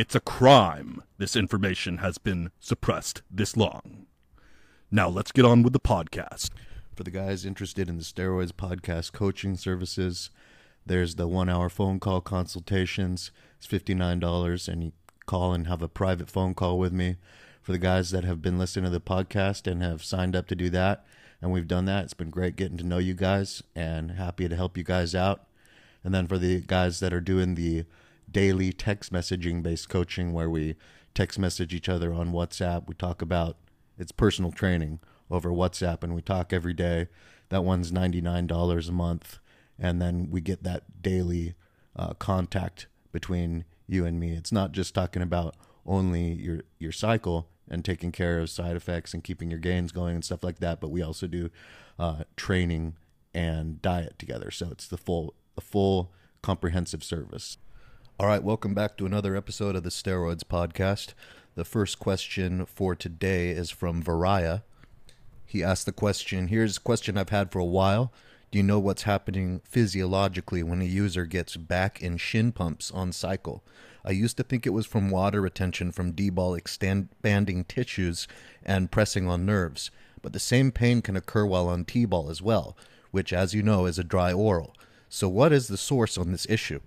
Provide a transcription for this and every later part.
It's a crime this information has been suppressed this long. Now let's get on with the podcast. For the guys interested in the Steroids Podcast coaching services, there's the one hour phone call consultations. It's $59, and you call and have a private phone call with me. For the guys that have been listening to the podcast and have signed up to do that, and we've done that, it's been great getting to know you guys and happy to help you guys out. And then for the guys that are doing the daily text messaging based coaching where we text message each other on WhatsApp. We talk about it's personal training over WhatsApp and we talk every day. That one's $99 a month. And then we get that daily uh, contact between you and me. It's not just talking about only your, your cycle and taking care of side effects and keeping your gains going and stuff like that, but we also do uh, training and diet together. So it's the full, the full comprehensive service. All right, welcome back to another episode of the Steroids Podcast. The first question for today is from Varia. He asked the question Here's a question I've had for a while. Do you know what's happening physiologically when a user gets back and shin pumps on cycle? I used to think it was from water retention from D-bol expanding tissues and pressing on nerves, but the same pain can occur while on T-bol as well, which, as you know, is a dry oral. So, what is the source on this issue?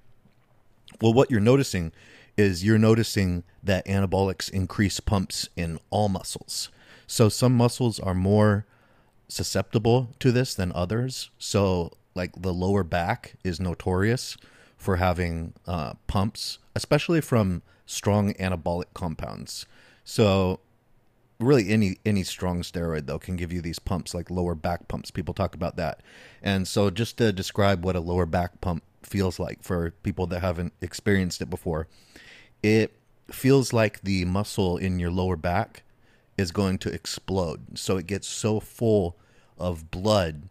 Well, what you're noticing is you're noticing that anabolics increase pumps in all muscles. So some muscles are more susceptible to this than others. So, like the lower back is notorious for having uh, pumps, especially from strong anabolic compounds. So, really, any any strong steroid though can give you these pumps, like lower back pumps. People talk about that, and so just to describe what a lower back pump feels like for people that haven't experienced it before. It feels like the muscle in your lower back is going to explode. So it gets so full of blood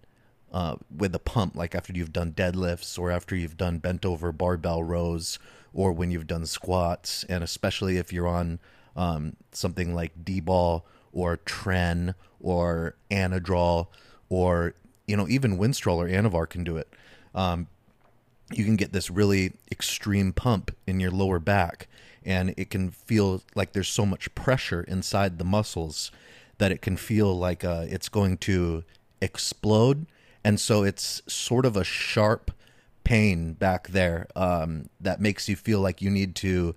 uh, with a pump, like after you've done deadlifts or after you've done bent over barbell rows or when you've done squats, and especially if you're on um, something like D-bol or Tren or Anadrol or you know even Winstrol or Anavar can do it. Um, you can get this really extreme pump in your lower back and it can feel like there's so much pressure inside the muscles that it can feel like uh, it's going to explode and so it's sort of a sharp pain back there um, that makes you feel like you need to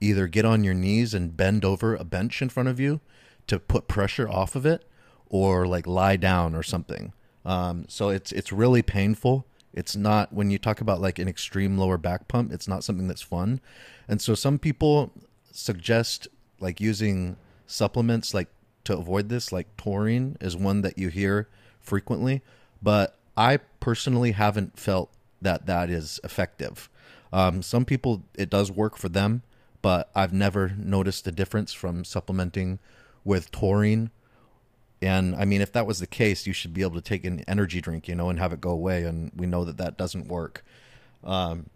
either get on your knees and bend over a bench in front of you to put pressure off of it or like lie down or something um, so it's it's really painful it's not when you talk about like an extreme lower back pump, it's not something that's fun. And so some people suggest like using supplements like to avoid this, like taurine is one that you hear frequently, but I personally haven't felt that that is effective. Um, some people it does work for them, but I've never noticed a difference from supplementing with taurine and I mean, if that was the case, you should be able to take an energy drink, you know, and have it go away. And we know that that doesn't work. Um,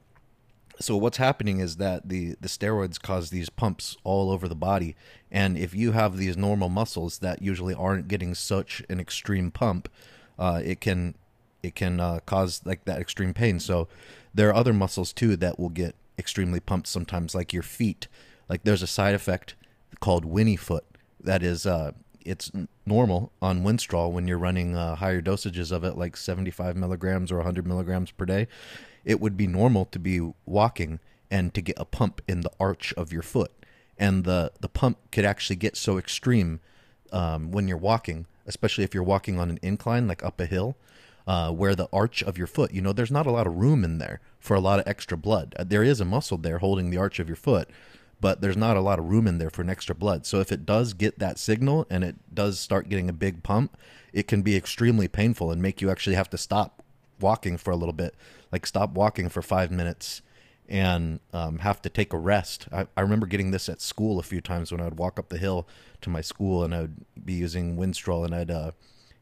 so what's happening is that the the steroids cause these pumps all over the body, and if you have these normal muscles that usually aren't getting such an extreme pump, uh, it can it can uh, cause like that extreme pain. So there are other muscles too that will get extremely pumped sometimes, like your feet. Like there's a side effect called Winnie foot that is uh, it's normal on Winstrol when you're running uh, higher dosages of it, like 75 milligrams or 100 milligrams per day. It would be normal to be walking and to get a pump in the arch of your foot. and the the pump could actually get so extreme um, when you're walking, especially if you're walking on an incline like up a hill, uh, where the arch of your foot, you know, there's not a lot of room in there for a lot of extra blood. Uh, There is a muscle there holding the arch of your foot, but there's not a lot of room in there for an extra blood. So if it does get that signal and it does start getting a big pump, it can be extremely painful and make you actually have to stop walking for a little bit, like stop walking for five minutes and um, have to take a rest. I, I remember getting this at school a few times when I would walk up the hill to my school and I would be using Winstrol and I'd uh,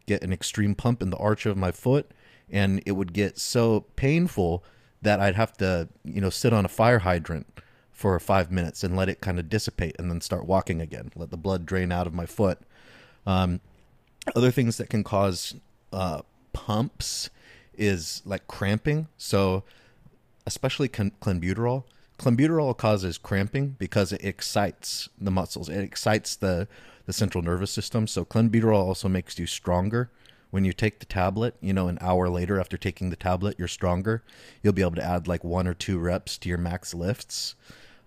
get an extreme pump in the arch of my foot and it would get so painful that I'd have to, you know, sit on a fire hydrant for five minutes and let it kind of dissipate and then start walking again, let the blood drain out of my foot. Um, other things that can cause uh, pumps is like cramping. So, especially con- clenbuterol. Clenbuterol causes cramping because it excites the muscles. It excites the the central nervous system. So clenbuterol also makes you stronger. When you take the tablet, you know, an hour later after taking the tablet, you're stronger. You'll be able to add like one or two reps to your max lifts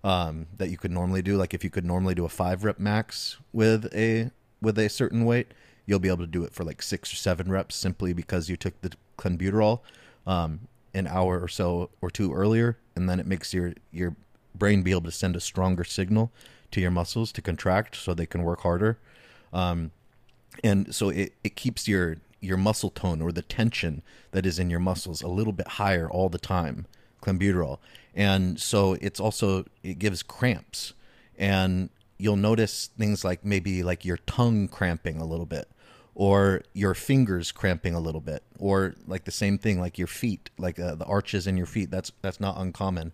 um, that you could normally do. Like if you could normally do a five rep max with a with a certain weight, you'll be able to do it for like six or seven reps simply because you took the clenbuterol um, an hour or so or two earlier, and then it makes your your brain be able to send a stronger signal to your muscles to contract so they can work harder. Um, and so it, it keeps your your muscle tone or the tension that is in your muscles a little bit higher all the time clenbuterol. And so it's also it gives cramps. And you'll notice things like maybe like your tongue cramping a little bit or your fingers cramping a little bit or like the same thing like your feet like uh, the arches in your feet. That's that's not uncommon.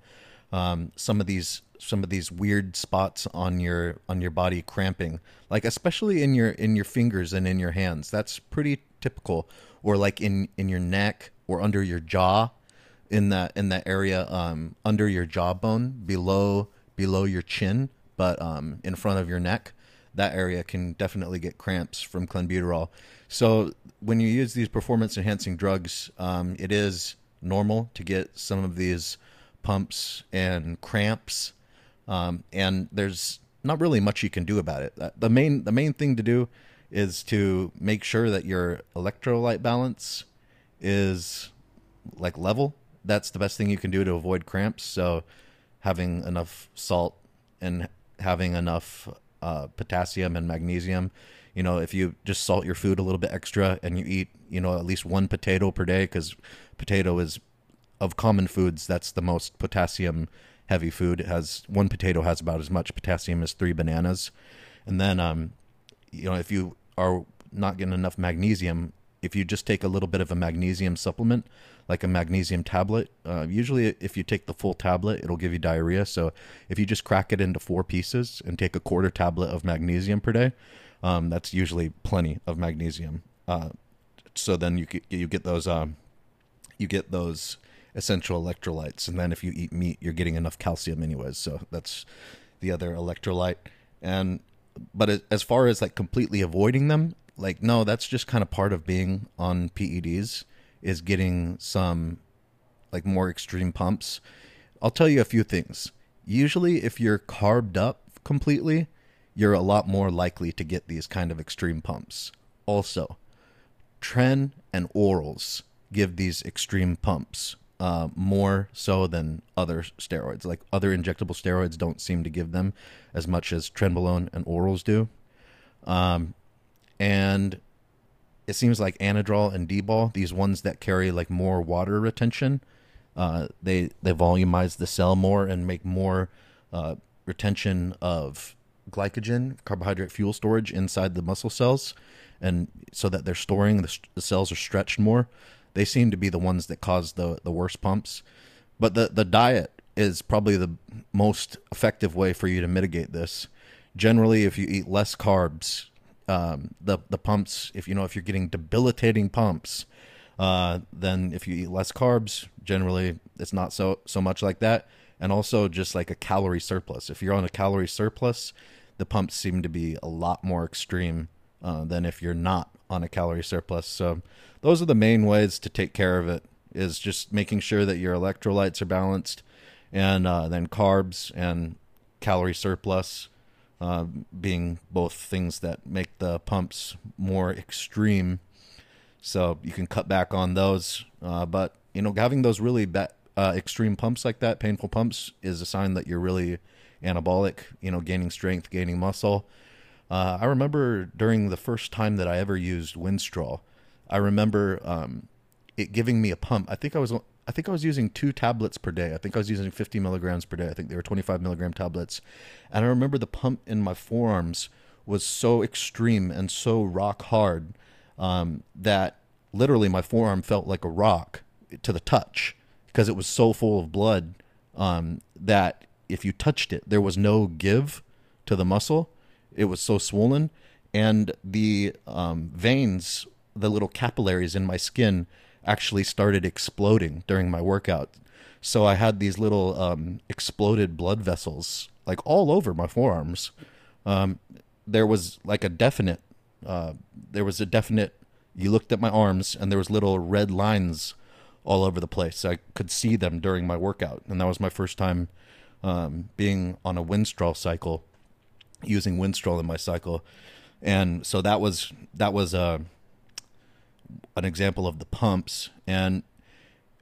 Um, some of these some of these weird spots on your on your body cramping like especially in your in your fingers and in your hands. That's pretty typical. Or like in in your neck or under your jaw in that in that area um under your jawbone below below your chin but um in front of your neck that area can definitely get cramps from clenbuterol. So when you use these performance enhancing drugs um, it is normal to get some of these pumps and cramps um, and there's not really much you can do about it. Uh, The main the main thing to do is to make sure that your electrolyte balance is like level. That's the best thing you can do to avoid cramps. So having enough salt and having enough uh, potassium and magnesium. You know, if you just salt your food a little bit extra and you eat, you know, at least one potato per day, because potato is of common foods, that's the most potassium heavy food. It has one potato has about as much potassium as three bananas. And then, um, you know, if you are not getting enough magnesium, if you just take a little bit of a magnesium supplement, like a magnesium tablet, uh, usually if you take the full tablet, it'll give you diarrhea. So if you just crack it into four pieces and take a quarter tablet of magnesium per day, um, that's usually plenty of magnesium. Uh, so then you you get those um, you get those essential electrolytes and then if you eat meat you're getting enough calcium anyways so that's the other electrolyte. And but as- far as like completely avoiding them like no that's just kind of part of being on PEDs is getting some like more extreme pumps. I'll tell you a few things. Usually if you're carved up completely you're a lot more likely to get these kind of extreme pumps. Also Tren and orals give these extreme pumps uh, more so than other steroids. Like other injectable steroids don't seem to give them as much as trenbolone and orals do. Um, and it seems like Anadrol and D-bol, these ones that carry like more water retention, uh, they they volumize the cell more and make more uh, retention of glycogen, carbohydrate fuel storage inside the muscle cells, and so that they're storing the, the cells are stretched more. They seem to be the ones that cause the the worst pumps. But the the diet is probably the most effective way for you to mitigate this. Generally, if you eat less carbs, um, the the pumps, if you know if you're getting debilitating pumps, uh, then if you eat less carbs, generally it's not so so much like that. And also just like a calorie surplus. If you're on a calorie surplus, the pumps seem to be a lot more extreme uh, than if you're not on a calorie surplus. So those are the main ways to take care of it. Is just making sure that your electrolytes are balanced, and uh, then carbs and calorie surplus. uh, being both things that make the pumps more extreme. So you can cut back on those. Uh, but, you know, having those really ba- uh, extreme pumps like that, painful pumps, is a sign that you're really anabolic, you know, gaining strength, gaining muscle. Uh, I remember during the first time that I ever used Winstrol, I remember um, it giving me a pump. I think I was I think I was using two tablets per day. I think I was using 50 milligrams per day. I think they were 25 milligram tablets, and I remember the pump in my forearms was so extreme and so rock hard um, that literally my forearm felt like a rock to the touch because it was so full of blood um, that if you touched it, there was no give to the muscle. It was so swollen, and the um, veins, the little capillaries in my skin, actually started exploding during my workout. So I had these little um, exploded blood vessels like all over my forearms. Um, there was like a definite, uh, there was a definite. You looked at my arms, and there was little red lines all over the place. I could see them during my workout, and that was my first time um, being on a Winstrol cycle, using Winstrol in my cycle, and so that was that was uh, an example of the pumps. And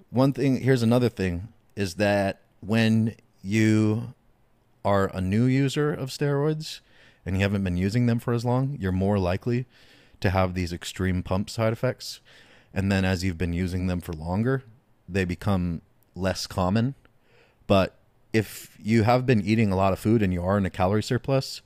one thing, here's another thing, is that when you are a new user of steroids and you haven't been using them for as long, you're more likely to have these extreme pump side effects. And then as you've been using them for longer, they become less common. But if you have been eating a lot of food and you are in a calorie surplus,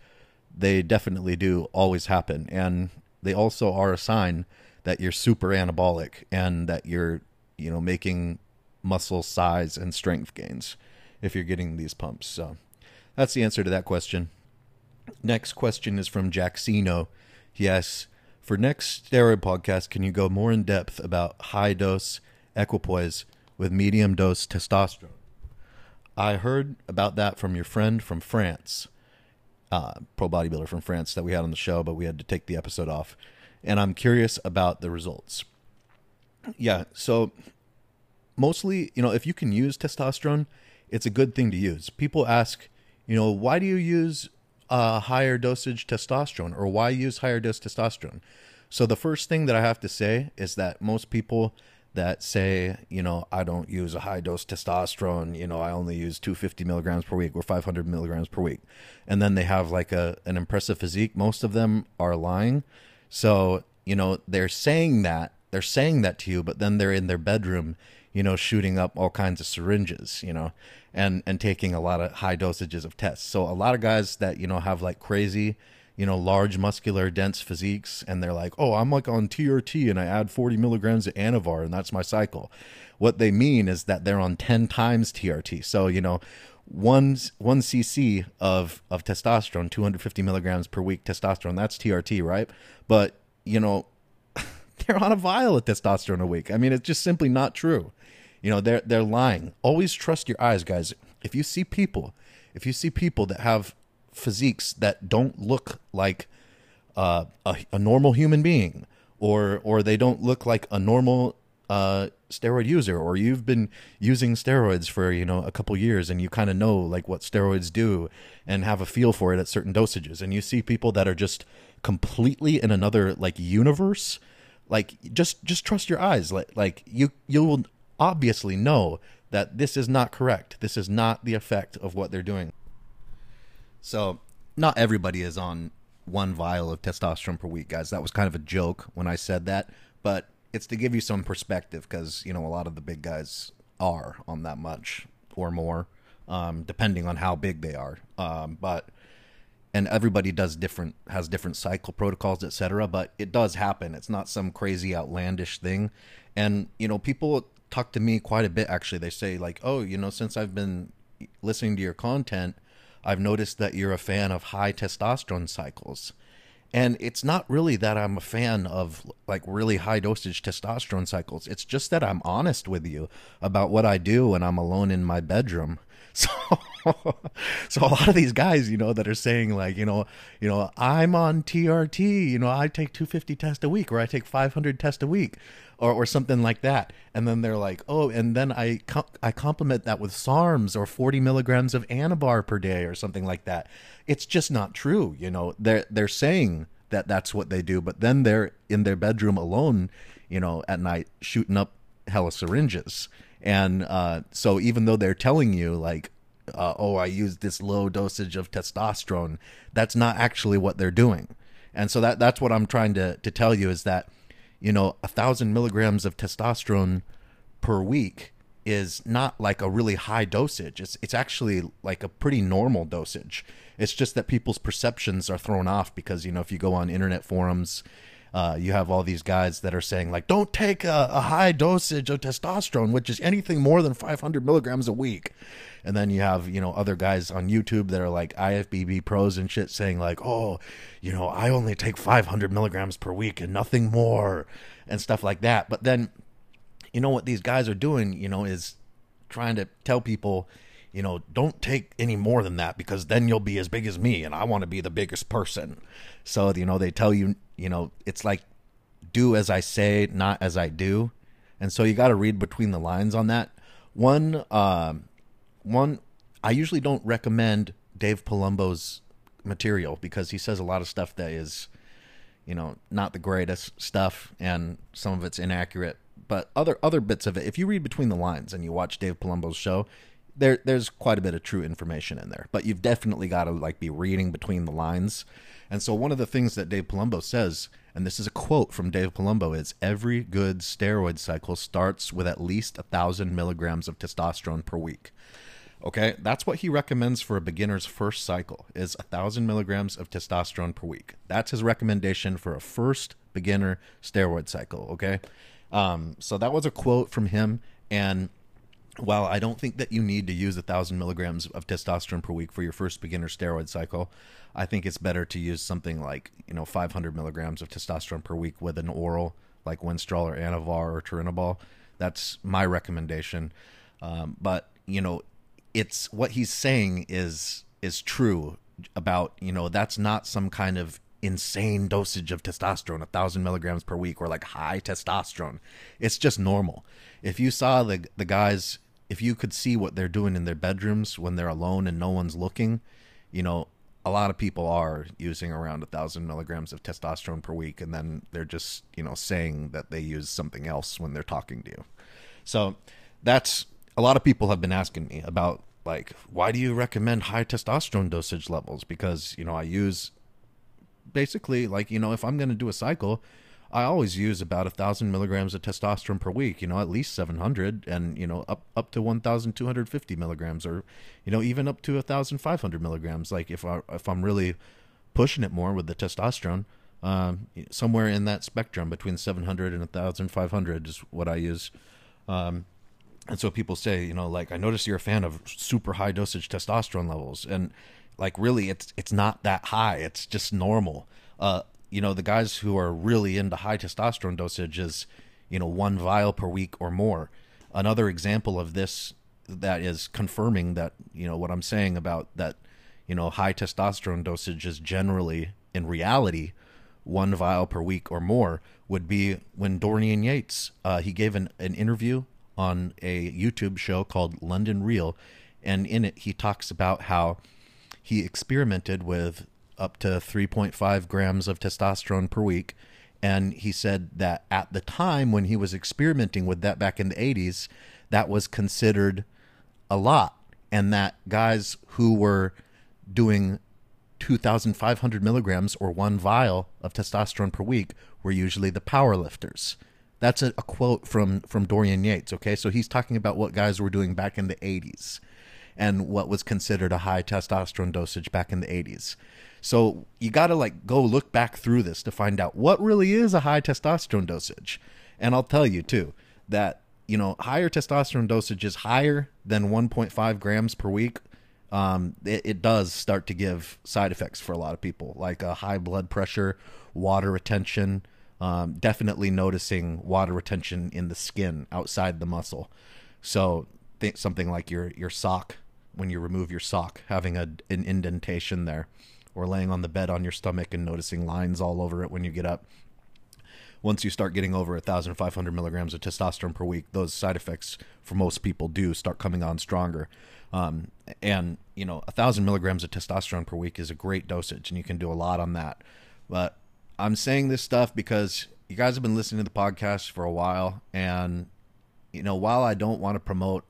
they definitely do always happen. And they also are a sign that you're super anabolic and that you're, you know, making muscle size and strength gains if you're getting these pumps. So that's the answer to that question. Next question is from Jacksino. Yes, for next steroid podcast, can you go more in depth about high dose equipoise with medium dose testosterone? I heard about that from your friend from France, uh, pro bodybuilder from France that we had on the show, but we had to take the episode off. And I'm curious about the results. Yeah, so mostly, you know, if you can use testosterone, it's a good thing to use. People ask, you know, why do you use uh, higher dosage testosterone or why use higher dose testosterone? So the first thing that I have to say is that most people that say, you know, I don't use a high dose testosterone, you know, I only use 250 milligrams per week or 500 milligrams per week. And then they have like a, an impressive physique. Most of them are lying. So, you know, they're saying that, they're saying that to you, but then they're in their bedroom, you know, shooting up all kinds of syringes, you know, and, and taking a lot of high dosages of tests. So a lot of guys that, you know, have like crazy, you know, large, muscular, dense physiques, and they're like, oh, I'm like on TRT and I add 40 milligrams of Anavar and that's my cycle. What they mean is that they're on 10 times TRT. So, you know, one one cc of of testosterone, 250 milligrams per week testosterone, that's TRT, right? But you know, they're on a vial of testosterone a week. I mean, it's just simply not true. You know, they're they're lying. Always trust your eyes, guys. If you see people, if you see people that have physiques that don't look like uh, a, a, normal human being, or or they don't look like a normal uh, steroid user, or you've been using steroids for you know a couple years and you kind of know like what steroids do and have a feel for it at certain dosages, and you see people that are just completely in another like universe, like just just trust your eyes, like like you you will obviously know that this is not correct. This is not the effect of what they're doing. So, not everybody is on one vial of testosterone per week, guys. That was kind of a joke when I said that, but it's to give you some perspective because, you know, a lot of the big guys are on that much or more, um, depending on how big they are. Um, but, and everybody does different, has different cycle protocols, etc. But it does happen. It's not some crazy outlandish thing. And, you know, people talk to me quite a bit actually. They say, like, oh, you know, since I've been listening to your content, I've noticed that you're a fan of high testosterone cycles. And it's not really that I'm a fan of like really high dosage testosterone cycles. It's just that I'm honest with you about what I do when I'm alone in my bedroom. So, so a lot of these guys, you know, that are saying like, you know, you know, I'm on TRT, you know, I take 250 tests a week or I take 500 tests a week or, or something like that. And then they're like, oh, and then I, I complement that with SARMs or 40 milligrams of Anavar per day or something like that. It's just not true. You know, they're, they're saying that that's what they do, but then they're in their bedroom alone, you know, at night shooting up hella syringes and uh, so even though they're telling you like, uh, oh, I use this low dosage of testosterone, that's not actually what they're doing. And so that that's what I'm trying to to tell you is that, you know, a thousand milligrams of testosterone per week is not like a really high dosage. It's it's actually like a pretty normal dosage. It's just that people's perceptions are thrown off because you know if you go on internet forums uh, you have all these guys that are saying like, don't take a, a, high dosage of testosterone, which is anything more than 500 milligrams a week. And then you have you know other guys on YouTube that are like IFBB pros and shit saying like, oh, you know, I only take 500 milligrams per week and nothing more, and stuff like that. But then, you know what these guys are doing, you know, is trying to tell people you know, don't take any more than that because then you'll be as big as me and I want to be the biggest person. So, you know, they tell you, you know, it's like do as I say, not as I do. And so you got to read between the lines on that. One, um, one, I usually don't recommend Dave Palumbo's material because he says a lot of stuff that is, you know, not the greatest stuff and some of it's inaccurate. But other other bits of it, if you read between the lines and you watch Dave Palumbo's show, there there's quite a bit of true information in there, but you've definitely got to like be reading between the lines. And so one of the things that Dave Palumbo says, and this is a quote from Dave Palumbo, is every good steroid cycle starts with at least a thousand milligrams of testosterone per week. Okay, that's what he recommends for a beginner's first cycle is a thousand milligrams of testosterone per week. That's his recommendation for a first beginner steroid cycle. Okay, um, so that was a quote from him, and while I don't think that you need to use a thousand milligrams of testosterone per week for your first beginner steroid cycle, I think it's better to use something like you know 500 milligrams of testosterone per week with an oral like Winstrol or Anavar or Turinabol. That's my recommendation. Um, but you know, it's what he's saying is is true about you know that's not some kind of insane dosage of testosterone, a thousand milligrams per week, or like high testosterone. It's just normal. If you saw the the guys if you could see what they're doing in their bedrooms when they're alone and no one's looking, you know, a lot of people are using around a thousand milligrams of testosterone per week, and then they're just, you know, saying that they use something else when they're talking to you. So that's a lot of people have been asking me about like why do you recommend high testosterone dosage levels because you know i use basically like you know if i'm going to do a cycle I always use about a thousand milligrams of testosterone per week. You know, at least seven hundred, and you know, up up to one thousand two hundred fifty milligrams, or you know, even up to a thousand five hundred milligrams. Like if I if I'm really pushing it more with the testosterone, um, somewhere in that spectrum between seven hundred and a thousand five hundred is what I use. Um, and so people say, you know, like I notice you're a fan of super high dosage testosterone levels, and like really, it's it's not that high. It's just normal. Uh, you know the guys who are really into high testosterone dosage is you know one vial per week or more. Another example of this that is confirming that you know what i'm saying about that you know high testosterone dosage is generally in reality one vial per week or more would be when dorian yates uh, he gave an, an interview on a youtube show called london real. And in it he talks about how he experimented with up to 3.5 grams of testosterone per week. And he said that at the time when he was experimenting with that back in the 80s, that was considered a lot. And that guys who were doing 2,500 milligrams or one vial of testosterone per week were usually the power lifters. That's a, a, quote from, from Dorian Yates. Okay. So he's talking about what guys were doing back in the 80s and what was considered a high testosterone dosage back in the 80s. So you got to like go look back through this to find out what really is a high testosterone dosage. And I'll tell you too that you know higher testosterone dosage is higher than 1.5 grams per week. Um, it, it, does start to give side effects for a lot of people, like a high blood pressure, water retention, Um, definitely noticing water retention in the skin outside the muscle. So something like your your sock when you remove your sock, having a, an indentation there, or laying on the bed on your stomach and noticing lines all over it when you get up. Once you start getting over 1,500 milligrams of testosterone per week, those side effects for most people do start coming on stronger. Um, and you know, a thousand milligrams of testosterone per week is a great dosage, and you can do a lot on that. But I'm saying this stuff because you guys have been listening to the podcast for a while, and you know, while I don't want to promote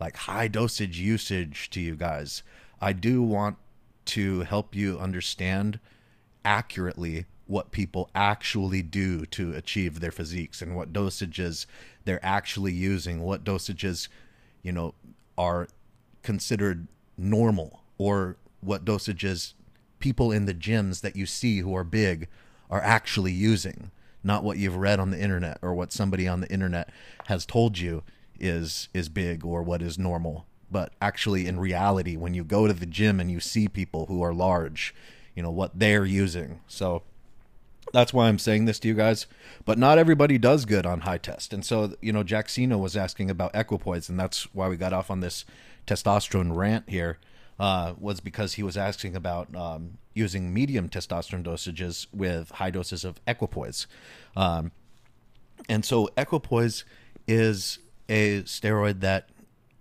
like high dosage usage to you guys, I do want to help you understand accurately what people actually do to achieve their physiques and what dosages they're actually using, what dosages, you know, are considered normal or what dosages people in the gyms that you see who are big are actually using, not what you've read on the internet or what somebody on the internet has told you is is big or what is normal. But actually in reality when you go to the gym and you see people who are large, you know what they're using. So that's why I'm saying this to you guys. But not everybody does good on high test. And so, you know, Jacksino was asking about equipoise, and that's why we got off on this testosterone rant here uh, was because he was asking about um, using medium testosterone dosages with high doses of equipoise. Um, and so equipoise is a steroid that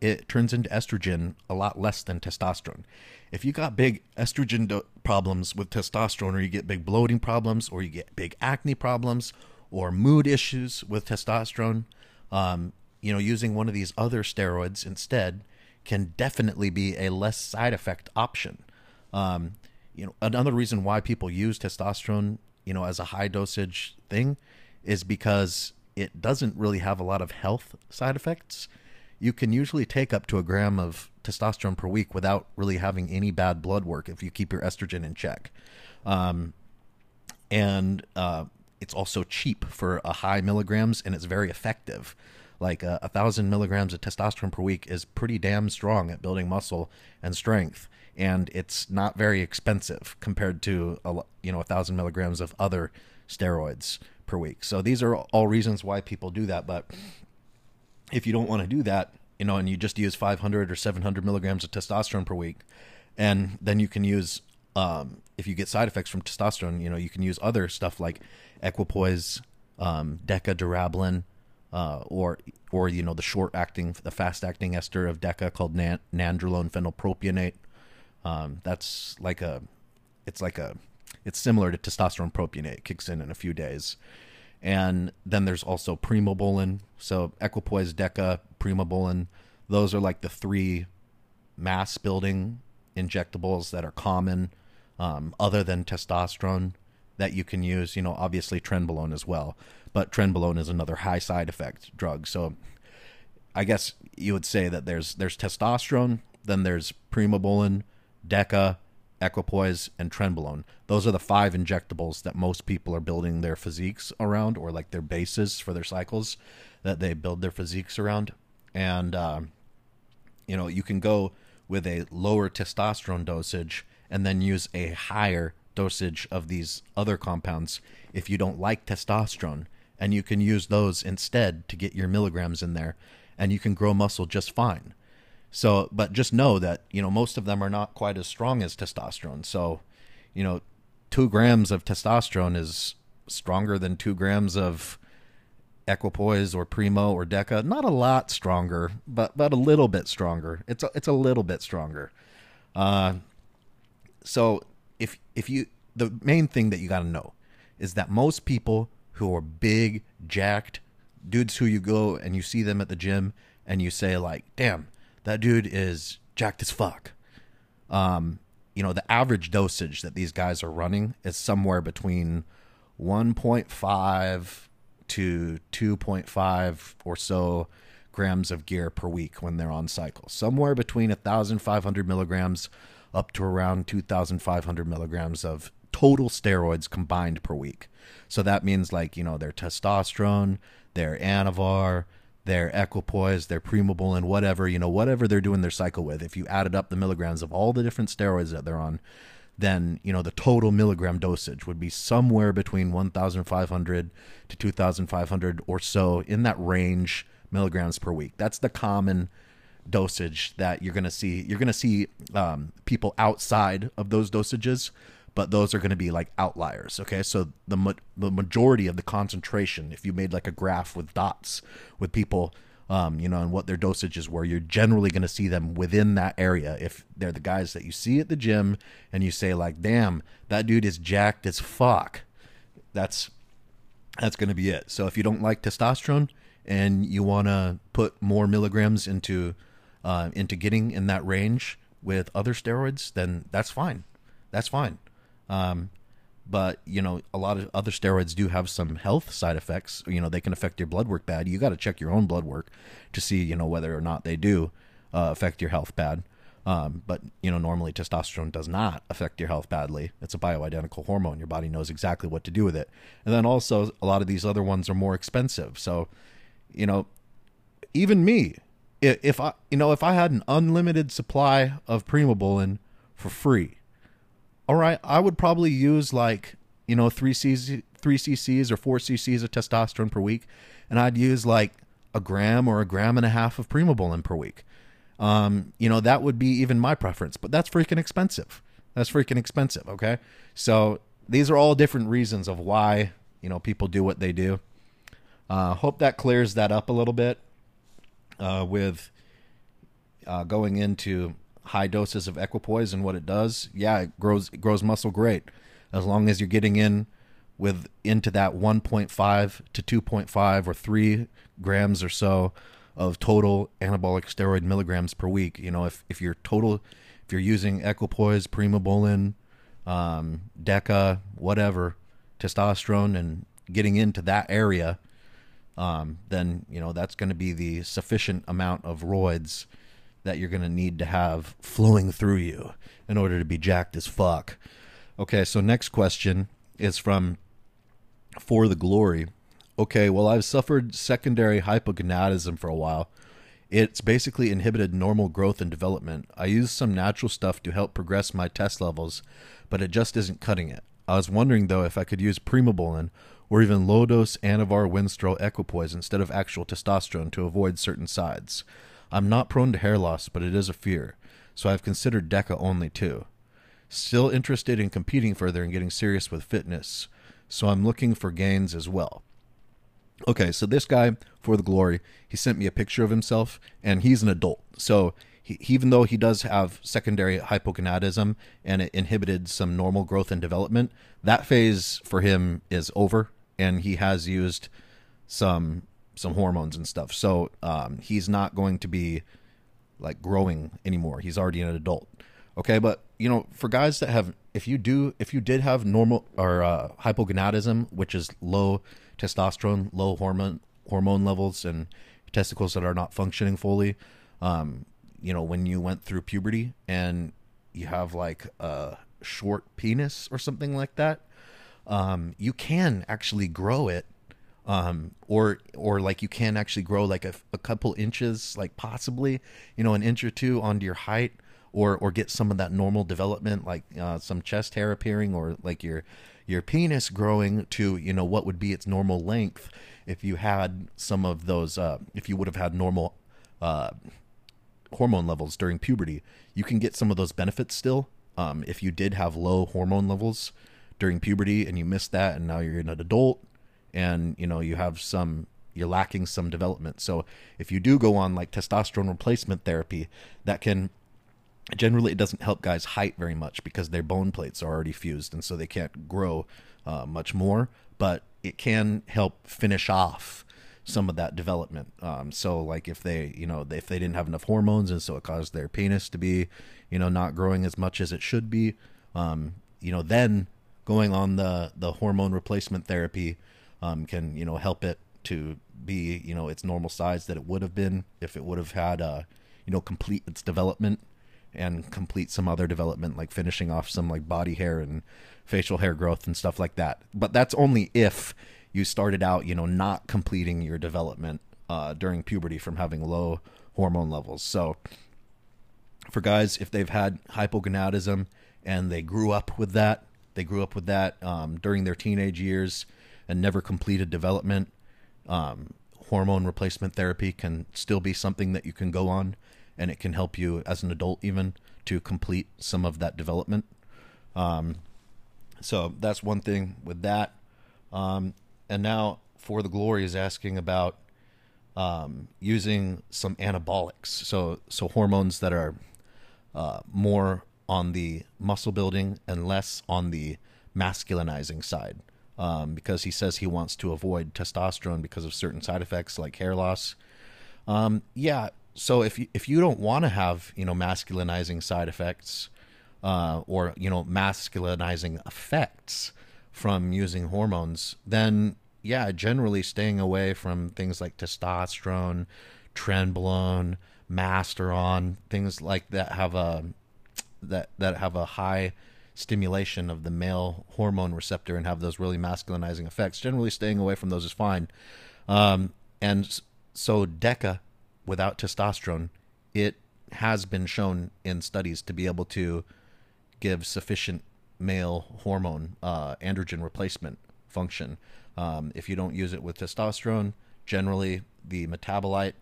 it turns into estrogen a lot less than testosterone. If you got big estrogen do- problems with testosterone, or you get big bloating problems, or you get big acne problems, or mood issues with testosterone, um, you know, using one of these other steroids instead can definitely be a less side effect option. Um, you know, another reason why people use testosterone, you know, as a high dosage thing is because it doesn't really have a lot of health side effects. You can usually take up to a gram of testosterone per week without really having any bad blood work if you keep your estrogen in check. Um, and uh, it's also cheap for a high milligrams and it's very effective like uh, a thousand milligrams of testosterone per week is pretty damn strong at building muscle and strength and it's not very expensive compared to a, you know a thousand milligrams of other steroids per week so these are all reasons why people do that but if you don't want to do that you know and you just use 500 or 700 milligrams of testosterone per week and then you can use um, if you get side effects from testosterone you know you can use other stuff like equipoise um, deca uh, or or you know the short acting, the fast acting ester of DECA called nan- nandrolone phenylpropionate. Um, that's like a, it's like a, it's similar to testosterone propionate. It kicks in in a few days, and then there's also primobolan. So equipoise, DECA, primobolan. Those are like the three mass building injectables that are common, um, other than testosterone that you can use. You know, obviously trenbolone as well but trenbolone is another high side effect drug. So I guess you would say that there's there's testosterone, then there's primobolan, deca, equipoise, and trenbolone. Those are the five injectables that most people are building their physiques around, or like their bases for their cycles that they build their physiques around. And uh, you know, you can go with a lower testosterone dosage and then use a higher dosage of these other compounds if you don't like testosterone and you can use those instead to get your milligrams in there and you can grow muscle just fine. So, but just know that, you know, most of them are not quite as strong as testosterone. So, you know, two grams of testosterone is stronger than two grams of equipoise or primo or deca. Not a lot stronger, but but a little bit stronger. It's a, it's a little bit stronger. Uh, so if if you the main thing that you got to know is that most people who are big, jacked dudes who you go and you see them at the gym and you say like, "Damn, that dude is jacked as fuck." Um, you know, the average dosage that these guys are running is somewhere between 1.5 to 2.5 or so grams of gear per week when they're on cycle. Somewhere between 1,500 milligrams up to around 2,500 milligrams of total steroids combined per week. So that means like, you know, their testosterone, their anavar, their equipoise, their primobolan, whatever, you know, whatever they're doing their cycle with. If you added up the milligrams of all the different steroids that they're on, then you know the total milligram dosage would be somewhere between 1,500 to 2,500 or so in that range milligrams per week. That's the common dosage that you're going to see. You're going to see um, people outside of those dosages, but those are going to be like outliers. Okay, so the ma- the majority of the concentration, if you made like a graph with dots with people, um, you know, and what their dosages were, you're generally going to see them within that area. If they're the guys that you see at the gym, and you say like, "Damn, that dude is jacked as fuck," that's that's going to be it. So if you don't like testosterone and you want to put more milligrams into uh, into getting in that range with other steroids, then that's fine. That's fine. Um, but you know, a lot of other steroids do have some health side effects. You know, they can affect your blood work bad. You got to check your own blood work to see, you know, whether or not they do uh, affect your health bad. Um, but you know, normally testosterone does not affect your health badly. It's a bioidentical hormone. Your body knows exactly what to do with it. And then also, a lot of these other ones are more expensive. So, you know, even me, if I, you know, if I had an unlimited supply of Primobolan for free, all right, I would probably use like you know three cc three cc's or four cc's of testosterone per week, and I'd use like a gram or a gram and a half of Primobolan per week. Um, you know that would be even my preference, but that's freaking expensive. That's freaking expensive. Okay, so these are all different reasons of why you know people do what they do. Uh, hope that clears that up a little bit uh, with uh, going into high doses of equipoise and what it does, yeah, it grows it grows muscle great. As long as you're getting in with into that 1.5 to 2.5 or 3 grams or so of total anabolic steroid milligrams per week. You know, if if you're total if you're using equipoise, primobolan, um, deca, whatever, testosterone and getting into that area, um, then you know that's going to be the sufficient amount of roids that you're going to need to have flowing through you in order to be jacked as fuck. Okay, so next question is from For the Glory. Okay, well, I've suffered secondary hypogonadism for a while. It's basically inhibited normal growth and development. I use some natural stuff to help progress my test levels, but it just isn't cutting it. I was wondering though if I could use primobolan or even low dose Anavar Winstrol equipoise instead of actual testosterone to avoid certain sides. I'm not prone to hair loss, but it is a fear, so I've considered DECA only too. Still interested in competing further and getting serious with fitness, so I'm looking for gains as well. Okay, so this guy, for the glory, he sent me a picture of himself, and he's an adult. So he, even though he does have secondary hypogonadism and it inhibited some normal growth and development, that phase for him is over, and he has used some some hormones and stuff. So um, he's not going to be like growing anymore. He's already an adult. Okay, but you know, for guys that have, if you do, if you did have normal or uh, hypogonadism, which is low testosterone, low hormone hormone levels, and testicles that are not functioning fully, um, you know, when you went through puberty and you have like a short penis or something like that, um, you can actually grow it um, or or like you can actually grow like a, a couple inches, like possibly you know an inch or two onto your height, or or get some of that normal development, like uh, some chest hair appearing, or like your your penis growing to you know what would be its normal length if you had some of those uh, if you would have had normal uh, hormone levels during puberty. You can get some of those benefits still um, if you did have low hormone levels during puberty and you missed that and now you're an adult and you know you have some you're lacking some development. So if you do go on like testosterone replacement therapy, that can generally it doesn't help guys height very much because their bone plates are already fused and so they can't grow uh, much more. But it can help finish off some of that development. Um, so like if they you know if they didn't have enough hormones and so it caused their penis to be you know not growing as much as it should be, um, you know then going on the the hormone replacement therapy um, can you know help it to be you know its normal size that it would have been if it would have had uh, you know complete its development and complete some other development like finishing off some like body hair and facial hair growth and stuff like that. But that's only if you started out you know not completing your development uh, during puberty from having low hormone levels. So for guys if they've had hypogonadism and they grew up with that. They grew up with that um, during their teenage years and never completed development. Um, hormone replacement therapy can still be something that you can go on, and it can help you as an adult even to complete some of that development. Um, so that's one thing with that. Um, and now for the glory is asking about um, using some anabolics, so so hormones that are uh, more on the muscle building and less on the masculinizing side. Um, because he says he wants to avoid testosterone because of certain side effects like hair loss. Um, yeah, so if you, if you don't want to have you know masculinizing side effects uh, or you know masculinizing effects from using hormones, then yeah, generally staying away from things like testosterone, trenbolone, masteron, things like that have a that that have a high stimulation of the male hormone receptor and have those really masculinizing effects. Generally, staying away from those is fine. Um, and so, DECA without testosterone, it has been shown in studies to be able to give sufficient male hormone uh, androgen replacement function. Um, if you don't use it with testosterone, generally the metabolite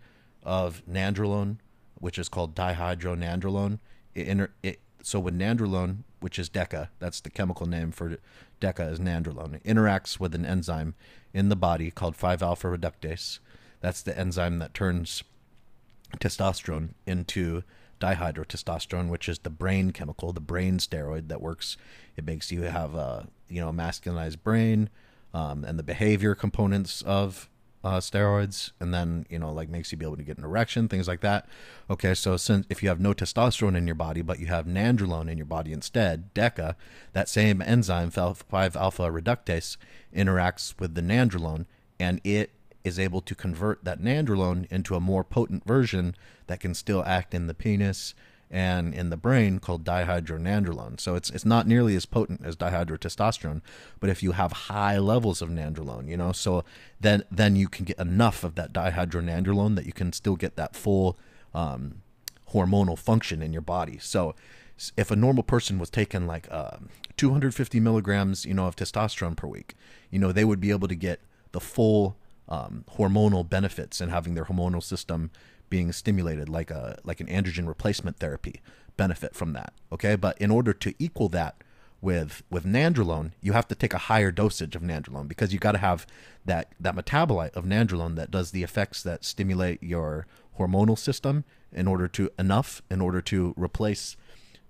of nandrolone, which is called dihydronandrolone, it, it so with nandrolone, which is DECA, that's the chemical name for DECA is nandrolone, it interacts with an enzyme in the body called 5-alpha reductase. That's the enzyme that turns testosterone into dihydrotestosterone, which is the brain chemical, the brain steroid that works. It makes you have a you know masculinized brain, um, and the behavior components of uh, steroids, and then you know like makes you be able to get an erection, things like that. Okay, so since if you have no testosterone in your body, but you have nandrolone in your body instead, DECA, that same enzyme 5 alpha reductase interacts with the nandrolone, and it is able to convert that nandrolone into a more potent version that can still act in the penis and in the brain called dihydronandrolone. So it's it's not nearly as potent as dihydrotestosterone, but if you have high levels of nandrolone, you know, so then then you can get enough of that dihydronandrolone that you can still get that full um, hormonal function in your body. So if a normal person was taking like uh, 250 milligrams, you know, of testosterone per week, you know, they would be able to get the full um, hormonal benefits and having their hormonal system being stimulated like a like an androgen replacement therapy benefit from that okay? But in order to equal that with with nandrolone you have to take a higher dosage of nandrolone because you got to have that that metabolite of nandrolone that does the effects that stimulate your hormonal system in order to enough in order to replace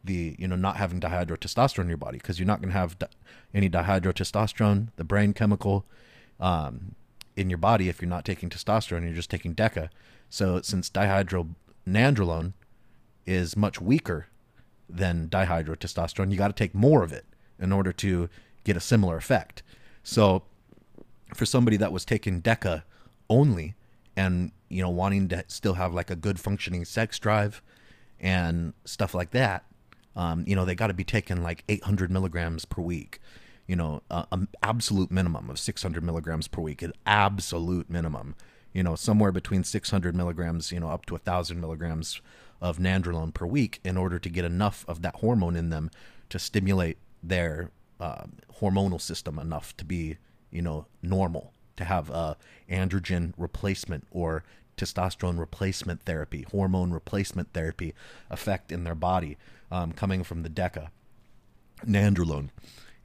the you know not having dihydrotestosterone in your body because you're not going to have di- any dihydrotestosterone the brain chemical um, in your body if you're not taking testosterone you're just taking deca so since dihydronandrolone is much weaker than dihydrotestosterone, you got to take more of it in order to get a similar effect. So for somebody that was taking DECA only and you know wanting to still have like a good functioning sex drive and stuff like that, um, you know they got to be taking like 800 milligrams per week. You know, an absolute minimum of 600 milligrams per week, an absolute minimum you know, somewhere between 600 milligrams, you know, up to a thousand milligrams of nandrolone per week in order to get enough of that hormone in them to stimulate their uh, hormonal system enough to be, you know, normal, to have a androgen replacement or testosterone replacement therapy, hormone replacement therapy effect in their body um, coming from the DECA, nandrolone.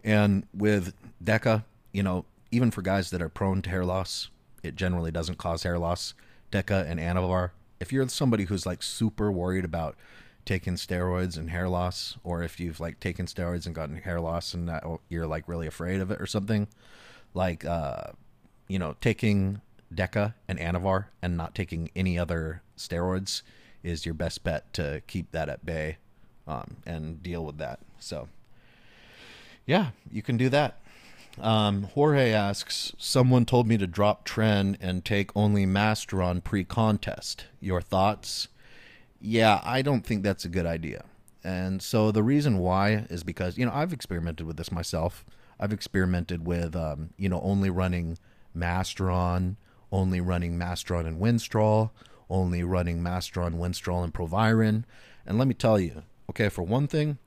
And with DECA, you know, even for guys that are prone to hair loss, it generally doesn't cause hair loss. Deca and Anavar. If you're somebody who's like super worried about taking steroids and hair loss, or if you've like taken steroids and gotten hair loss and you're like really afraid of it or something, like uh, you know, taking Deca and Anavar and not taking any other steroids is your best bet to keep that at bay um, and deal with that. So, yeah, you can do that. Um, Jorge asks, someone told me to drop Tren and take only Masteron pre-contest. Your thoughts? Yeah, I don't think that's a good idea. And so the reason why is because, you know, I've experimented with this myself. I've experimented with, um, you know, only running Masteron, only running Masteron and Winstrol, only running Masteron, Winstrol, and Proviron. And let me tell you, okay, for one thing,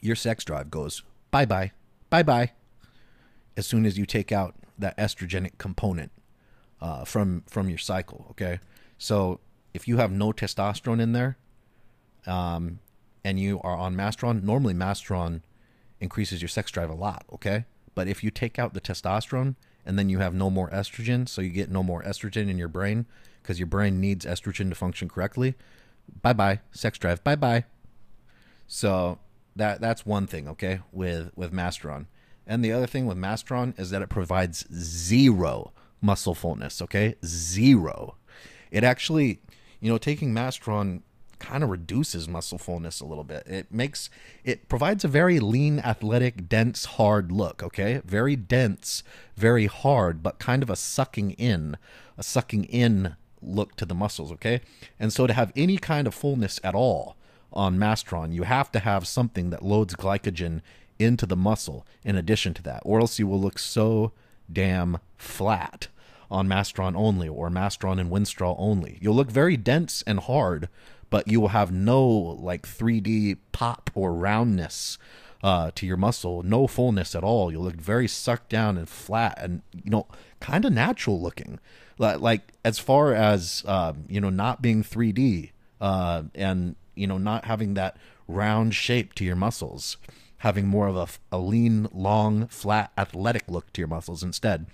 your sex drive goes bye bye, bye bye, as soon as you take out that estrogenic component uh, from from your cycle. Okay, so if you have no testosterone in there, um, and you are on Masteron, normally Masteron increases your sex drive a lot. Okay, but if you take out the testosterone and then you have no more estrogen, so you get no more estrogen in your brain because your brain needs estrogen to function correctly. Bye bye, sex drive. Bye bye. So that that's one thing, okay, with with Masteron. And the other thing with Masteron is that it provides zero muscle fullness, okay? Zero. It actually, you know, taking Masteron kind of reduces muscle fullness a little bit. It makes it provides a very lean, athletic, dense, hard look, okay? Very dense, very hard, but kind of a sucking in, a sucking in look to the muscles, okay? And so to have any kind of fullness at all on Masteron, you have to have something that loads glycogen into the muscle in addition to that, or else you will look so damn flat on Masteron only or Masteron and Winstrol only. You'll look very dense and hard, but you will have no like 3D pop or roundness uh, to your muscle, no fullness at all. You'll look very sucked down and flat and, you know, kind of natural looking. Like, like as far as, um, you know, not being 3D uh, and, you know, not having that round shape to your muscles having more of a, a lean, long, flat, athletic look to your muscles instead.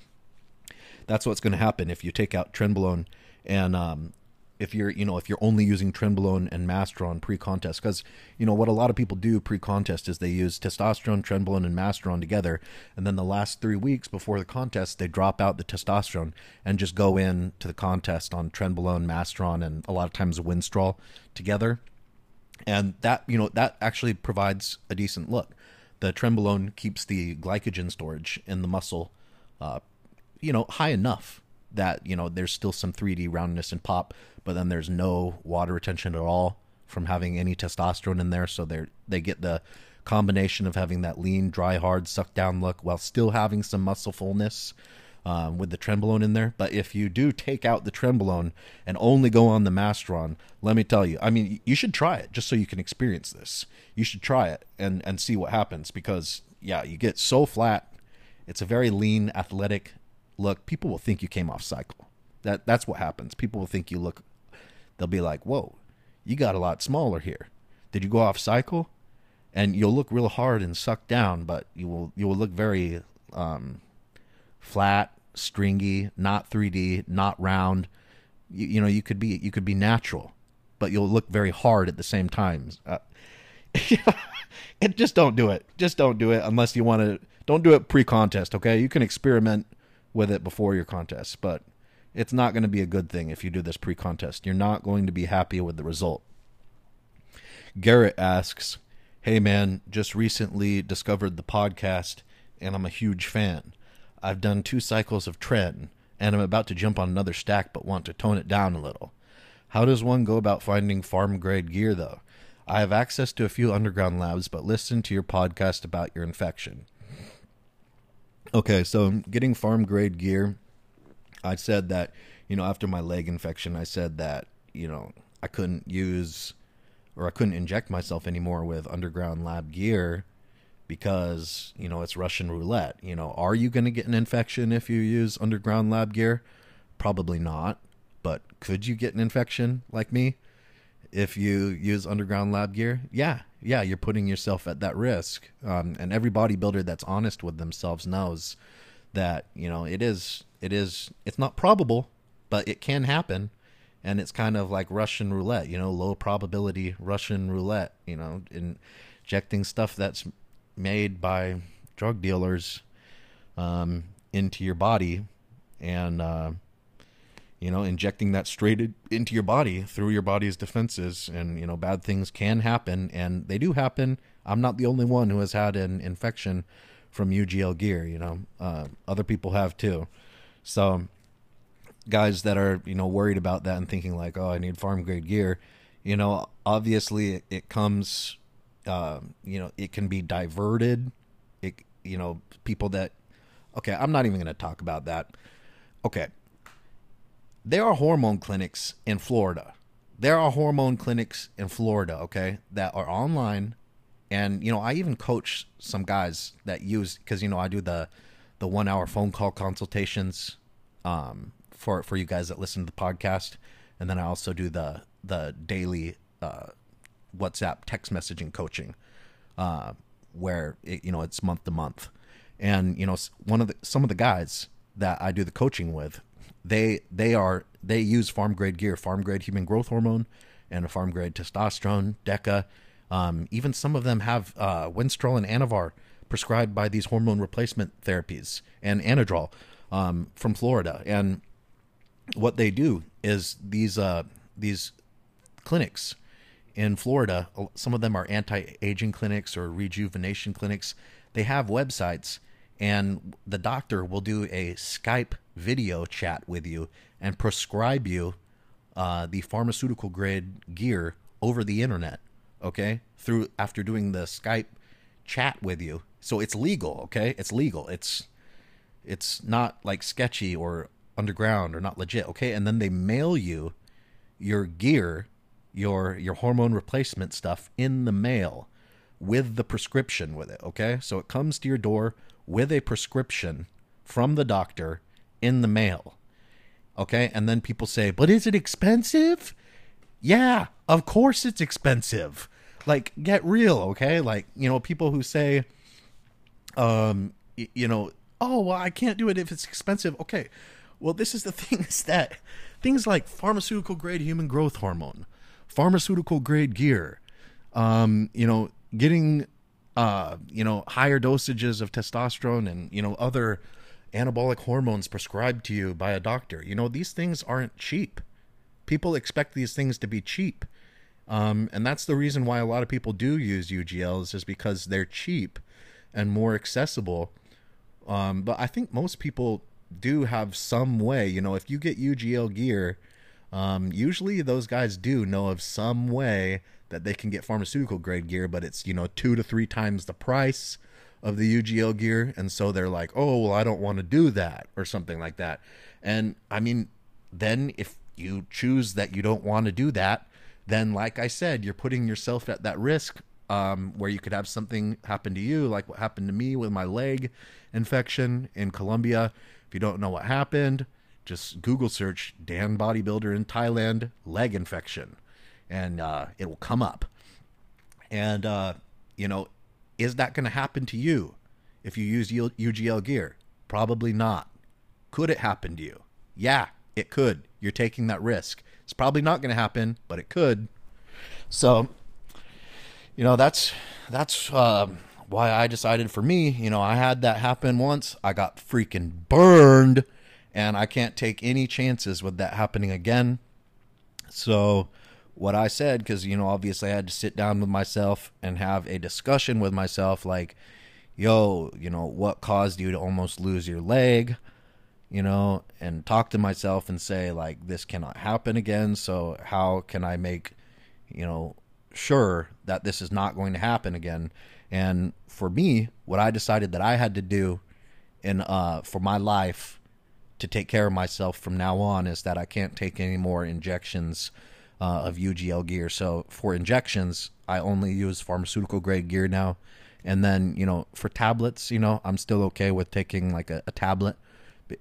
That's what's going to happen if you take out trenbolone and um, if you're you know if you're only using trenbolone and masteron pre-contest because you know what a lot of people do pre-contest is they use testosterone trenbolone and masteron together and then the last three weeks before the contest they drop out the testosterone and just go in to the contest on trenbolone masteron and a lot of times winstrol together and that you know that actually provides a decent look. The trenbolone keeps the glycogen storage in the muscle, uh, you know, high enough that you know there's still some 3D roundness and pop, but then there's no water retention at all from having any testosterone in there. So they they get the combination of having that lean, dry, hard, suck down look while still having some muscle fullness um, with the trenbolone in there. But if you do take out the trenbolone and only go on the Masteron, let me tell you, I mean, you should try it just so you can experience this. You should try it and and see what happens because yeah, you get so flat. It's a very lean, athletic look. People will think you came off cycle. That that's what happens. People will think you look. They'll be like, "Whoa, you got a lot smaller here. Did you go off cycle?" And you'll look real hard and sucked down, but you will you will look very um, flat, stringy, not 3D, not round. You, you, know, you could be you could be natural, but you'll look very hard at the same time. Uh, and just don't do it. Just don't do it unless you want to. Don't do it pre-contest. Okay, you can experiment with it before your contest, but it's not going to be a good thing if you do this pre-contest. You're not going to be happy with the result. Garrett asks, "Hey man, just recently discovered the podcast, and I'm a huge fan. I've done two cycles of tread, and I'm about to jump on another stack but want to tone it down a little. How does one go about finding pharm grade gear, though? I have access to a few underground labs, but listen to your podcast about your infection. Okay, so getting pharm grade gear, I said that, you know, after my leg infection, I said that, you know, I couldn't use or I couldn't inject myself anymore with underground lab gear because you know it's Russian roulette. You know, are you going to get an infection if you use underground lab gear? Probably not. But could you get an infection like me if you use underground lab gear? Yeah, yeah, you're putting yourself at that risk. Um, and every bodybuilder that's honest with themselves knows that you know it is it is it's not probable, but it can happen. And it's kind of like Russian roulette, you know, low probability Russian roulette, you know, injecting stuff that's made by drug dealers um, into your body and uh, you know injecting that straight into your body through your body's defenses. And you know bad things can happen and they do happen. I'm not the only one who has had an infection from ugl gear you know uh, other people have too. So guys that are you know worried about that and thinking like oh i need pharm grade gear you know obviously it, it comes um, you know, it can be diverted. It, you know, people that, okay, I'm not even going to talk about that. Okay. There are hormone clinics in Florida. There are hormone clinics in Florida, okay, that are online and you know, I even coach some guys that use because you know I do the the one hour phone call consultations um, for for you guys that listen to the podcast, and then I also do the the daily uh, WhatsApp text messaging coaching, uh, where it, you know it's month to month, and you know one of the some of the guys that I do the coaching with, they they are they use pharm grade gear, pharm grade human growth hormone, and a pharm grade testosterone, DECA. Um, even some of them have uh, Winstrol and Anavar prescribed by these hormone replacement therapies and Anadrol um, from Florida. And what they do is these uh, these clinics in Florida, some of them are anti-aging clinics or rejuvenation clinics. They have websites, and the doctor will do a Skype video chat with you and prescribe you uh, the pharmaceutical grade gear over the internet. Okay, through after doing the Skype chat with you, so it's legal. Okay, it's legal. It's it's not like sketchy or underground or not legit. Okay, and then they mail you your gear, your your hormone replacement stuff in the mail with the prescription with it, okay? So it comes to your door with a prescription from the doctor in the mail. Okay? And then people say, "But is it expensive?" Yeah, of course it's expensive. Like get real, okay? Like, you know, people who say um you know, oh, well, I can't do it if it's expensive. Okay. Well, this is the thing is that things like pharmaceutical grade human growth hormone, pharmaceutical grade gear, um, you know, getting uh, you know, higher dosages of testosterone and, you know, other anabolic hormones prescribed to you by a doctor. You know, these things aren't cheap. People expect these things to be cheap. Um, and that's the reason why a lot of people do use UGLs is because they're cheap and more accessible. Um, but I think most people do have some way. You know, if you get UGL gear, um, usually those guys do know of some way that they can get pharmaceutical grade gear, but it's you know two to three times the price of the UGL gear, and so they're like, oh well, I don't want to do that or something like that. And I mean, then if you choose that you don't want to do that, then like I said, you're putting yourself at that risk um, where you could have something happen to you, like what happened to me with my leg infection in Colombia. If you don't know what happened, just Google search Dan bodybuilder in Thailand leg infection, and uh, it will come up. And uh, you know, is that going to happen to you if you use UGL gear? Probably not. Could it happen to you? Yeah, it could. You're taking that risk. It's probably not going to happen, but it could. So, you know, that's that's um, why I decided for me. You know, I had that happen once. I got freaking burned, and I can't take any chances with that happening again. So, what I said, because, you know, obviously I had to sit down with myself and have a discussion with myself like, yo, you know, what caused you to almost lose your leg? You know, and talk to myself and say, like, this cannot happen again. So, how can I make, you know, sure that this is not going to happen again? And for me, what I decided that I had to do in, uh, for my life to take care of myself from now on is that I can't take any more injections uh, of UGL gear. So for injections, I only use pharmaceutical grade gear now. And then you know for tablets, you know I'm still okay with taking like a, a tablet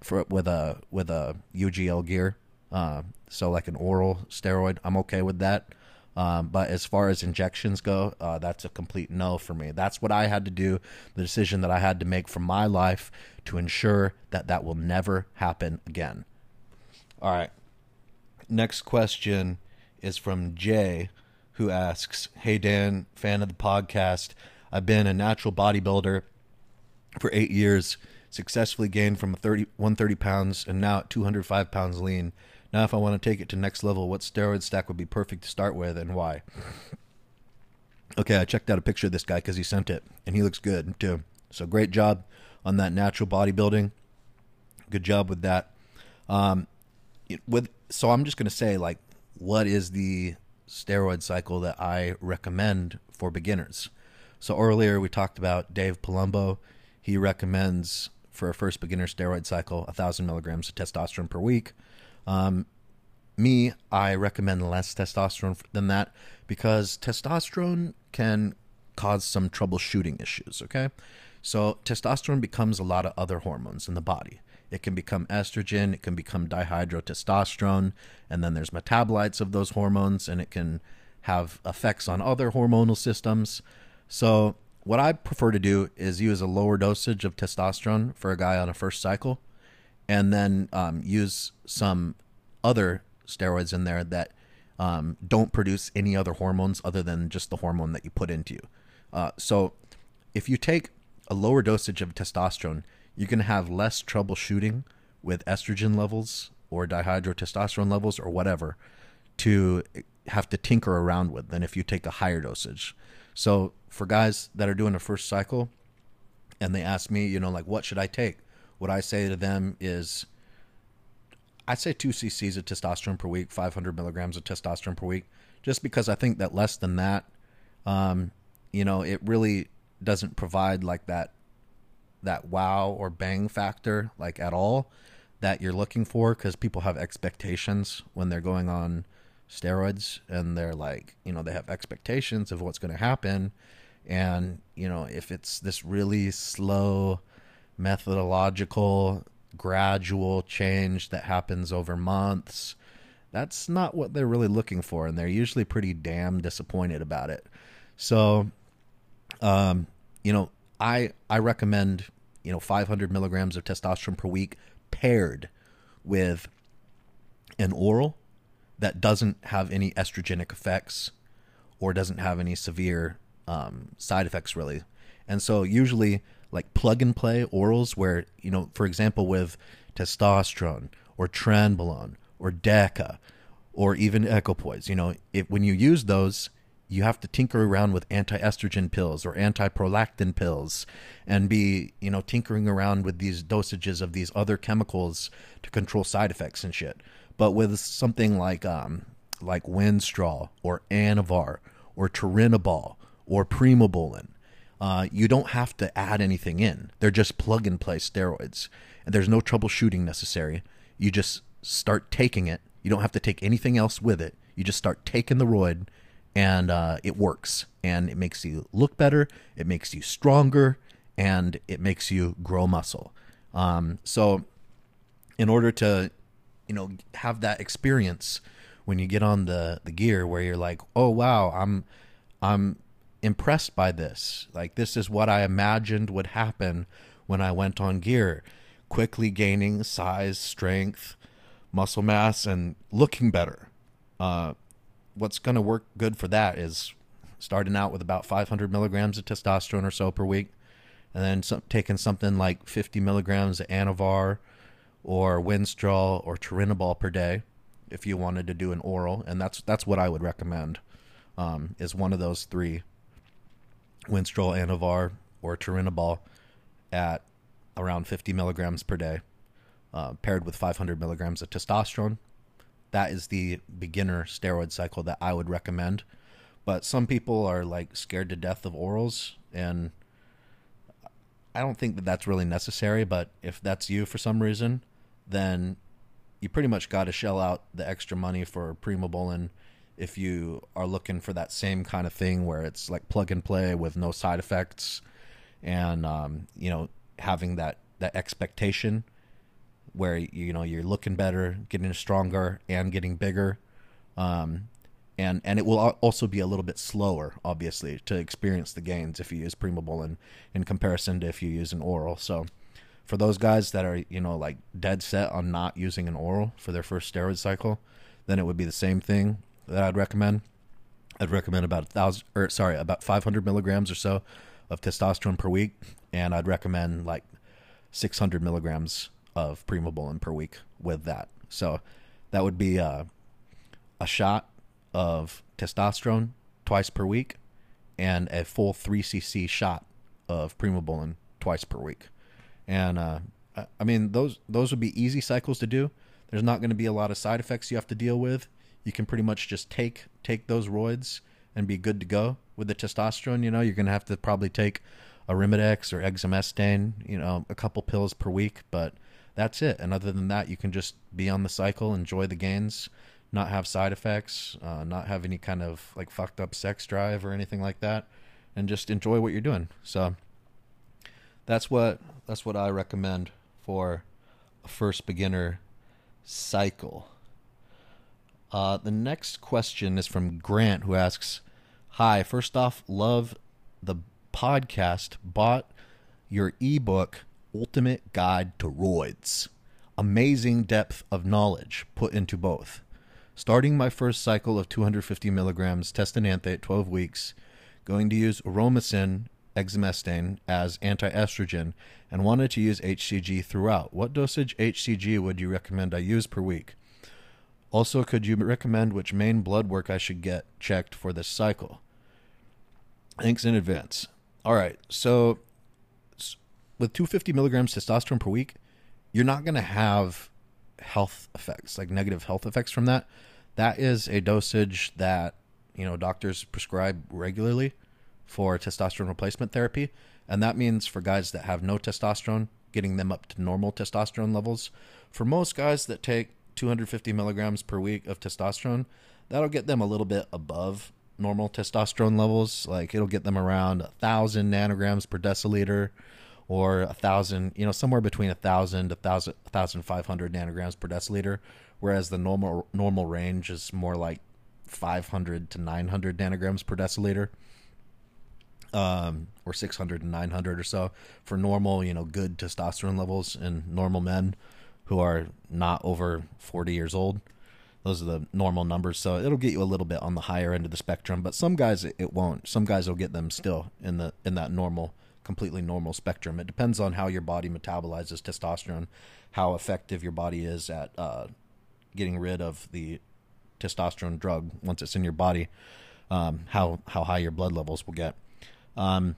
for with a with a UGL gear. Uh, so like an oral steroid, I'm okay with that. Um, but as far as injections go, uh, that's a complete no for me. That's what I had to do, the decision that I had to make for my life to ensure that that will never happen again. All right. Next question is from Jay, who asks Hey, Dan, fan of the podcast. I've been a natural bodybuilder for eight years, successfully gained from 30, 130 pounds and now at 205 pounds lean. Now, if I want to take it to next level, what steroid stack would be perfect to start with and why? Okay, I checked out a picture of this guy because he sent it, and he looks good too. So great job on that natural bodybuilding. Good job with that. Um, with so I'm just gonna say like, what is the steroid cycle that I recommend for beginners? So earlier we talked about Dave Palumbo. He recommends for a first beginner steroid cycle a thousand milligrams of testosterone per week. Um, me, I recommend less testosterone than that because testosterone can cause some troubleshooting issues. Okay, so testosterone becomes a lot of other hormones in the body. It can become estrogen, it can become dihydrotestosterone, and then there's metabolites of those hormones, and it can have effects on other hormonal systems. So, what I prefer to do is use a lower dosage of testosterone for a guy on a first cycle, and then um, use some other steroids in there that um, don't produce any other hormones other than just the hormone that you put into you. Uh, so, if you take a lower dosage of testosterone, you can have less trouble shooting with estrogen levels or dihydrotestosterone levels or whatever to have to tinker around with than if you take a higher dosage. So for guys that are doing a first cycle and they ask me, you know, like what should I take? What I say to them is I say two cc's of testosterone per week, 500 milligrams of testosterone per week, just because I think that less than that, um, you know, it really doesn't provide like that that wow or bang factor like at all that you're looking for because people have expectations when they're going on steroids and they're like you know they have expectations of what's going to happen. And you know if it's this really slow methodological gradual change that happens over months. That's not what they're really looking for and they're usually pretty damn disappointed about it. So um you know i i recommend you know 500 milligrams of testosterone per week paired with an oral that doesn't have any estrogenic effects or doesn't have any severe um, side effects really. And so usually like plug and play orals where you know for example with testosterone or trenbolone or deca or even equipoise you know when you use those you have to tinker around with anti-estrogen pills or anti-prolactin pills and be you know tinkering around with these dosages of these other chemicals to control side effects and shit. But with something like um like winstrol or anavar or turinabol or primobolan uh, you don't have to add anything in. They're just plug and play steroids. And there's no troubleshooting necessary. You just start taking it. You don't have to take anything else with it. You just start taking the roid and uh, it works. And it makes you look better. It makes you stronger. And it makes you grow muscle. Um, so in order to you know have that experience when you get on the the gear where you're like oh wow i'm i'm impressed by this like this is what i imagined would happen when i went on gear quickly gaining size strength muscle mass and looking better uh, what's going to work good for that is starting out with about 500 milligrams of testosterone or so per week, and then some, taking something like 50 milligrams of Anavar or Winstrol or Turinabol per day if you wanted to do an oral, and that's that's what I would recommend. Um, is one of those three: Winstrol, Anavar, or Turinabol at around 50 milligrams per day, uh, paired with 500 milligrams of testosterone that is the beginner steroid cycle that I would recommend. But some people are like scared to death of orals, and I don't think that that's really necessary. But if that's you for some reason, then you pretty much got to shell out the extra money for Primobolan if you are looking for that same kind of thing where it's like plug and play with no side effects and um, you know having that that expectation where you know you're looking better, getting stronger, and getting bigger. Um, and and it will also be a little bit slower, obviously, to experience the gains if you use Primobolan in comparison to if you use an oral. So, for those guys that are you know like dead set on not using an oral for their first steroid cycle, then it would be the same thing that I'd recommend. I'd recommend about a thousand, or sorry, about 500 milligrams or so of testosterone per week, and I'd recommend like 600 milligrams of primobolan per week with that. So that would be uh, a shot of testosterone twice per week and a full 3cc shot of primobolan twice per week. And uh, I mean those those would be easy cycles to do. There's not going to be a lot of side effects you have to deal with. You can pretty much just take take those roids and be good to go with the testosterone. You know, you're to have to probably take Arimidex or exemestane, you know, a couple pills per week, but that's it. And other than that, you can just be on the cycle, enjoy the gains, not have side effects, uh, not have any kind of like fucked up sex drive or anything like that, and just enjoy what you're doing. So that's what that's what I recommend for a first beginner cycle. Uh, the next question is from Grant, who asks, "Hi, first off, love the podcast. Bought your ebook, Ultimate Guide to Roids. Amazing depth of knowledge put into both. Starting my first cycle of 250 milligrams test enanthate 12 weeks, going to use Aromasin exemestane as anti-estrogen, and wanted to use HCG throughout. What dosage HCG would you recommend I use per week? Also, could you recommend which main blood work I should get checked for this cycle? Thanks in advance. All right, so with 250 milligrams testosterone per week, you're not going to have health effects, like negative health effects from that. That is a dosage that you know doctors prescribe regularly for testosterone replacement therapy, and that means for guys that have no testosterone, getting them up to normal testosterone levels. For most guys that take 250 milligrams per week of testosterone, that'll get them a little bit above normal testosterone levels. Like it'll get them around a thousand nanograms per deciliter, or a thousand, you know, somewhere between a thousand to thousand, thousand five hundred nanograms per deciliter. Whereas the normal normal range is more like 500 to 900 nanograms per deciliter um, or 600 and 900 or so for normal, you know, good testosterone levels in normal men who are not over 40 years old. Those are the normal numbers, so it'll get you a little bit on the higher end of the spectrum. But some guys it, won't. Some guys will get them still in the in that normal, completely normal spectrum. It depends on how your body metabolizes testosterone, how effective your body is at uh, getting rid of the testosterone drug once it's in your body. Um, how how high your blood levels will get. Um,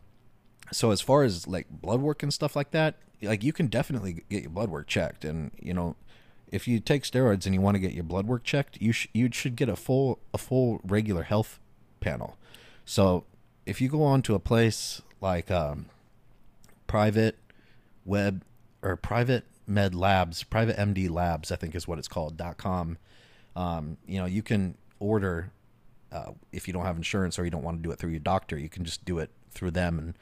so as far as like blood work and stuff like that, like you can definitely get your blood work checked, and you know, if you take steroids and you want to get your blood work checked, you sh- you should get a full a full regular health panel. So if you go on to a place like um, private web or private med labs, private MD labs, I think is what it's called dot com. Um, you know, you can order uh, if you don't have insurance or you don't want to do it through your doctor, you can just do it through them, and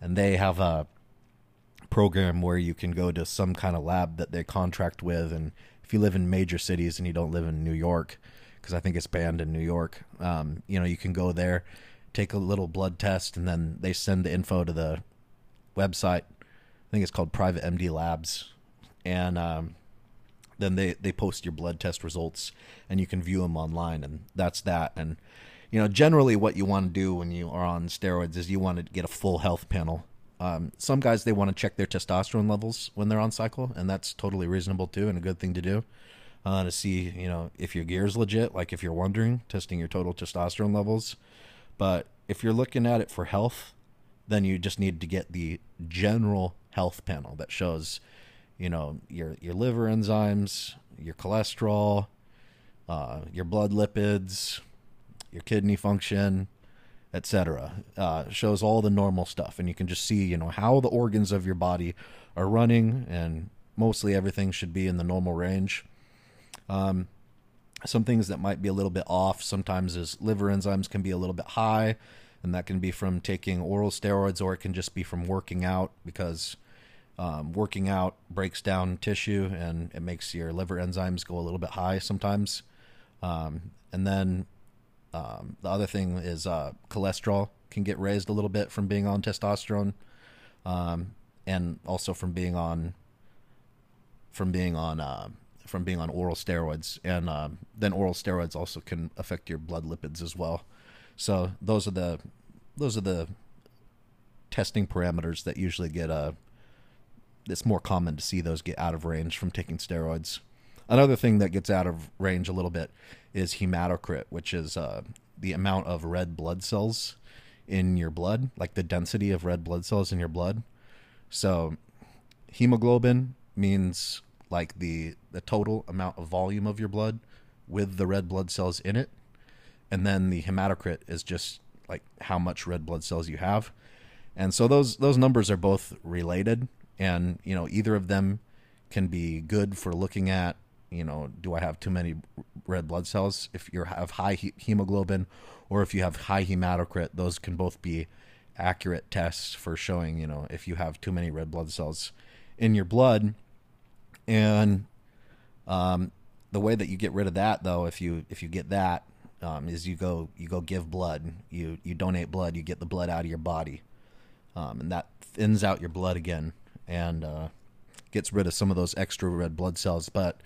and they have a program where you can go to some kind of lab that they contract with, and if you live in major cities and you don't live in New York, because I think it's banned in New York, um, you know, you can go there, take a little blood test, and then they send the info to the website. I think it's called Private MD Labs, and um, then they they post your blood test results, and you can view them online, and that's that. And you know, generally what you want to do when you are on steroids is you want to get a full health panel. Um, some guys they want to check their testosterone levels when they're on cycle, and that's totally reasonable too, and a good thing to do. Uh, to see, you know, if your gear's legit, like if you're wondering, testing your total testosterone levels. But if you're looking at it for health, then you just need to get the general health panel that shows, you know, your your liver enzymes, your cholesterol, uh, your blood lipids, your kidney function, etc. Uh, shows all the normal stuff, and you can just see, you know, how the organs of your body are running, and mostly everything should be in the normal range. Um, some things that might be a little bit off sometimes is liver enzymes can be a little bit high, and that can be from taking oral steroids, or it can just be from working out because um, working out breaks down tissue and it makes your liver enzymes go a little bit high sometimes. Um, and then um, the other thing is uh, cholesterol can get raised a little bit from being on testosterone, um, and also from being on from being on uh, from being on oral steroids, and uh, then oral steroids also can affect your blood lipids as well. So those are the those are the testing parameters that usually get uh it's more common to see those get out of range from taking steroids. Another thing that gets out of range a little bit is hematocrit, which is uh, the amount of red blood cells in your blood, like the density of red blood cells in your blood. So, hemoglobin means like the the total amount of volume of your blood with the red blood cells in it, and then the hematocrit is just like how much red blood cells you have. And so those those numbers are both related, and you know either of them can be good for looking at you know, do I have too many red blood cells? If you have high he- hemoglobin or if you have high hematocrit, those can both be accurate tests for showing, you know, if you have too many red blood cells in your blood. And um, the way that you get rid of that, though, if you if you get that, um, is you go you go give blood. You you donate blood. You get the blood out of your body, um, and that thins out your blood again and uh, gets rid of some of those extra red blood cells. But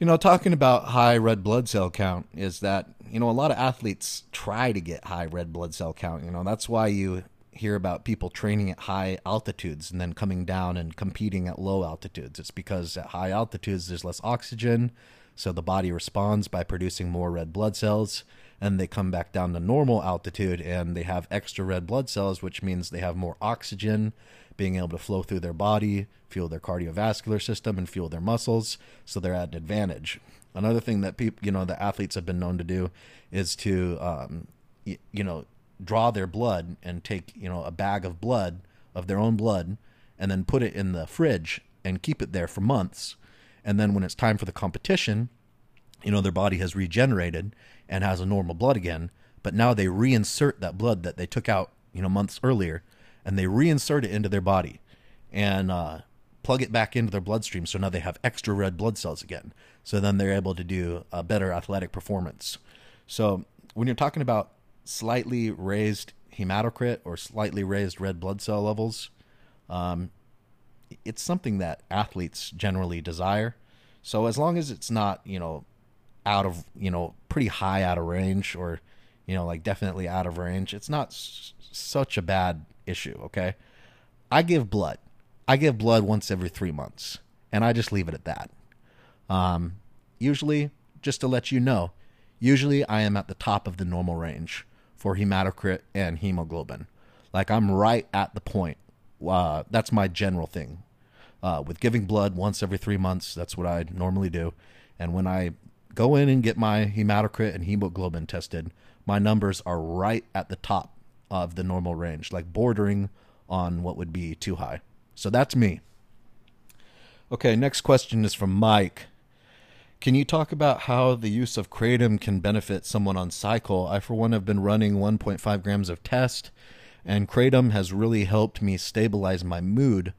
you know, talking about high red blood cell count is that, you know, a lot of athletes try to get high red blood cell count. You know, that's why you hear about people training at high altitudes and then coming down and competing at low altitudes. It's because at high altitudes there's less oxygen, so the body responds by producing more red blood cells. And they come back down to normal altitude and they have extra red blood cells, which means they have more oxygen being able to flow through their body, fuel their cardiovascular system, and fuel their muscles, so they're at an advantage. Another thing that people, you know, the athletes have been known to do is to, um, y- you know, draw their blood and take, you know, a bag of blood of their own blood, and then put it in the fridge and keep it there for months. And then when it's time for the competition, you know, their body has regenerated and has a normal blood again. But now they reinsert that blood that they took out, you know, months earlier and they reinsert it into their body and uh, plug it back into their bloodstream. So now they have extra red blood cells again. So then they're able to do a better athletic performance. So when you're talking about slightly raised hematocrit or slightly raised red blood cell levels, um, it's something that athletes generally desire. So as long as it's not, you know, out of, you know, pretty high out of range or, you know, like definitely out of range, it's not s- such a bad issue, okay? I give blood. I give blood once every three months, and I just leave it at that. Um, usually, just to let you know, usually I am at the top of the normal range for hematocrit and hemoglobin. Like I'm right at the point. Uh, that's my general thing. Uh, with giving blood once every three months, that's what I normally do. And when I go in and get my hematocrit and hemoglobin tested, my numbers are right at the top of the normal range, like bordering on what would be too high. So that's me. Okay, next question is from Mike. Can you talk about how the use of kratom can benefit someone on cycle? I, for one, have been running 1.5 grams of test, and kratom has really helped me stabilize my mood.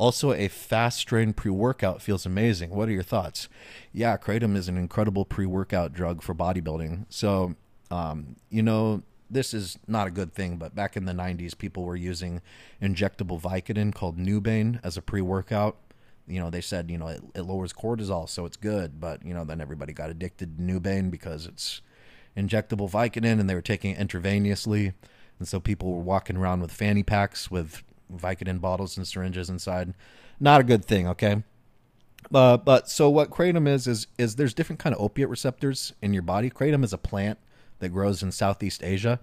Also, a fast strain pre workout feels amazing. What are your thoughts? Yeah, kratom is an incredible pre workout drug for bodybuilding. So, um, you know, this is not a good thing, but back in the 90s, people were using injectable Vicodin called Nubain as a pre workout. You know, they said, you know, it, it, lowers cortisol, so it's good. But, you know, then everybody got addicted to Nubain because it's injectable Vicodin and they were taking it intravenously. And so people were walking around with fanny packs with Vicodin bottles and syringes inside. Not a good thing, okay? Uh, but so what kratom is is is there's different kind of opiate receptors in your body. Kratom is a plant that grows in Southeast Asia.